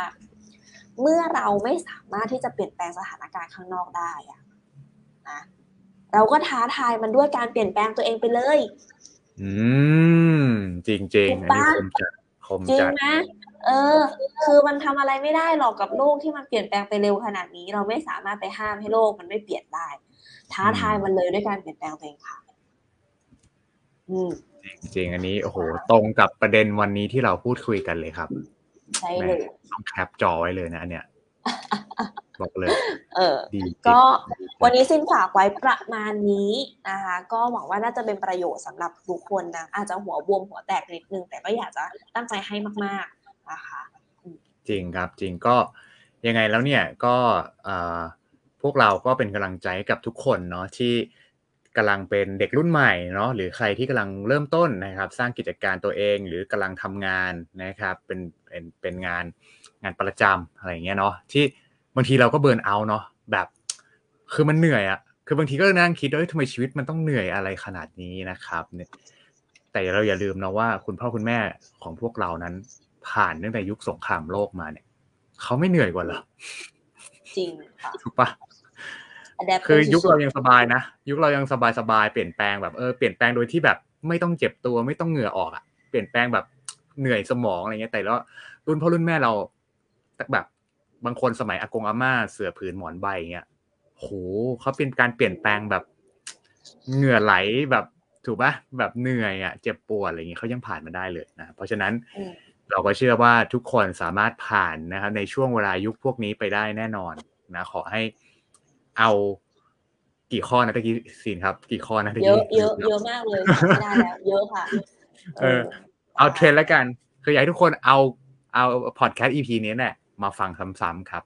เมื่อเราไม่สามารถที่จะเปลี่ยนแปลงสถานการณ์ข้างนอกได้อะนะเราก็ท้าทายมันด้วยการเปลี่ยนแปลงตัวเองไปเลย อืม จริงจริงๆอันนี้คมจัดคมจริงจัดไหม เออ คือมันทำอะไรไม่ได้หรอกกับโลกที่มันเปลี่ยนแปลงไปเร็วขนาดนี้ เราไม่สามารถไปห้ามให้โลกมันไม่เปลี่ยนได้ ท้าทายมันเลยด้วยการเปลี่ยนแปลงตัวเองค่ะอืมจริงๆอันนี้โอ้โหตรงกับประเด็นวันนี้ที่เราพูดคุยกันเลยครับใช่เลยต้องแคปจอไว้เลยนะอันเนี้ยบอกเลย เออดีจริงก็วันนี้สิ้นฝากไว้ประมาณนี้นะคะ ก็หวังว่าน่าจะเป็นประโยชน์สำหรับทุกคนนะ อาจจะหัวบวมหัวแตกนิดนึง แต่ก็อยากจะตั้งใจให้มากๆ นะคะจริงครับจริงก็ยังไงแล้วเนี่ยก็พวกเราก็เป็นกำลังใจให้กับทุกคนเนาะที่กำลังเป็นเด็กรุ่นใหม่เนาะหรือใครที่กำลังเริ่มต้นนะครับ สร้างกิจการตัวเอง หรือกำลังทำงานนะครับเป็นเป็นเป็นงานงานประจำอะไรอย่างเงี้ยเนาะที่บางทีเราก็เบิร์นเอาเนาะแบบ คือมันเหนื่อยอะคือบางทีก็นั่งคิดว่าเอ้ยทำไมชีวิตมันต้องเหนื่อยอะไรขนาดนี้นะครับเนี่ยแต่เราอย่าลืมนะว่าคุณพ่อคุณแม่ของพวกเรานั้น ผ่านตั้งแต่ยุคสงครามโลกมาเนี่ยเขาไม่เหนื่อยกว่าเหรอจริงค่ะถูกปะ adapt คือยุคเรายังสบายนะยุคเรายังสบายสบายๆเปลี่ยนแปลงแบบเออเปลี่ยนแปลงโดยที่แบบไม่ต้องเจ็บตัวไม่ต้องเหงื่อออกอะเปลี่ยนแปลงแบบเหนื่อยสมองอะไรเงี้ยแต่แล้วรุ่นพ่อรุ่นแม่เราแบบบางคนสมัยอากงอาม่าเสือผืนหมอนใบเงี้ยโหเขาเป็นการเปลี่ยนแปลงแบบเหงื่อไหลแบบถูกปะแบบเหนื่อยอะเจ็บปวดอะไรเงี้ยเขายังผ่านมาได้เลยนะเพราะฉะนั้นอืม เราก็เชื่อว่าทุกคนสามารถผ่านนะครับในช่วงเวลายุคพวกนี้ไปได้แน่นอนนะขอให้เอากี่ข้อนะตะกี้สินครับ กี่ข้อนะตะเยกี้อะเยอะเยอะมากเลยไม่ได้แล้วเยอะค่ะ เออ เอาเทรนด์แล้วกัน คืออยากให้ทุกคนเอาเอาพอดแคสต์ EP นี้เนี่ยมาฟังซ้ำๆครับ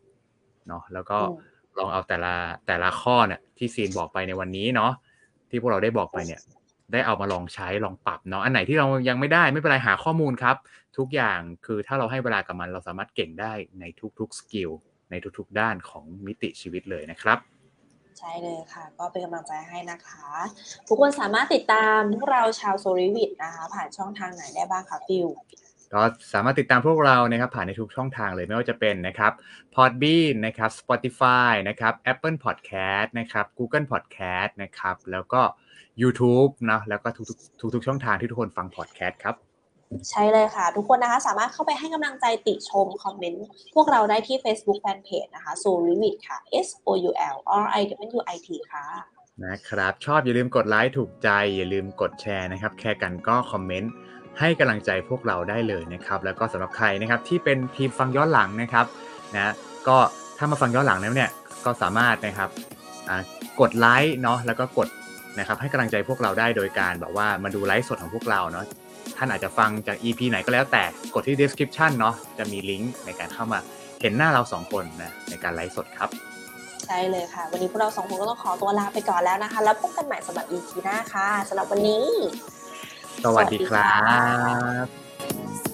เนาะแล้วก็อืมลองเอาแต่ละแต่ละข้อเนี่ยที่ซีนบอกไปในวันนี้เนาะที่พวกเราได้บอกไปเนี่ย ได้เอามาลองใช้ลองปรับเนาะอันไหนที่เรายังไม่ได้ไม่เป็นไรหาข้อมูลครับ ทุกอย่างคือถ้าเราให้เวลากับมันเราสามารถเก่งได้ในทุกๆ skill ในทุกๆด้านของมิติชีวิตเลยนะครับใช่เลยค่ะ ก็เป็นกำลังใจให้นะคะ ทุกคนสามารถติดตามพวกเราชาวโซลิวิทนะคะ ผ่านช่องทางไหนได้บ้างคะฟิลก็สามารถติดตามพวกเรานะครับผ่านในทุกช่องทางเลยไม่ว่าจะเป็นนะครับ Podbean นะครับ Spotify นะครับ Apple Podcast นะครับ Google Podcast นะครับ แล้วก็ YouTube นะแล้วก็ทุกๆทุกๆช่องทางที่ทุกคนฟัง podcast ครับ ใช่เลยค่ะ ทุกคนนะคะสามารถเข้าไปให้กำลังใจติชม คอมเมนต์ พวกเราได้ที่ Facebook Fanpage นะคะ s o l i v i t ค่ะ S O U L R I W I T ค่ะนะครับชอบอย่าลืมกดไลค์ถูกใจ อย่าลืมกดแชร์นะครับ แค่กันก็คอมเมนต์ให้กำลังใจพวกเราได้เลยนะครับ แล้วก็สำหรับใครนะครับที่เป็นทีมฟังย้อนหลังนะครับนะก็ถ้ามาฟังย้อนหลังแล้วเนี่ยก็สามารถนะครับอ่ากดไลค์เนาะแล้วก็กด นะครับให้กำลังใจพวกเราได้โดยการแบบว่ามาดูไลฟ์สดของพวกเราเนาะท่านอาจจะฟังจาก EP ไหนก็แล้วแต่กดที่ description เนาะจะมีลิงก์ในการเข้ามาเห็นหน้าเราสองคนนะในการไลฟ์สดครับ ใช่เลยค่ะ วันนี้พวกเราสองคนก็ต้องขอตัวลาไปก่อนแล้วนะคะ แล้วพบกันใหม่สำหรับ EP หน้าค่ะสำหรับวันนี้ สวัสดีครัสวัสดีค่ะบ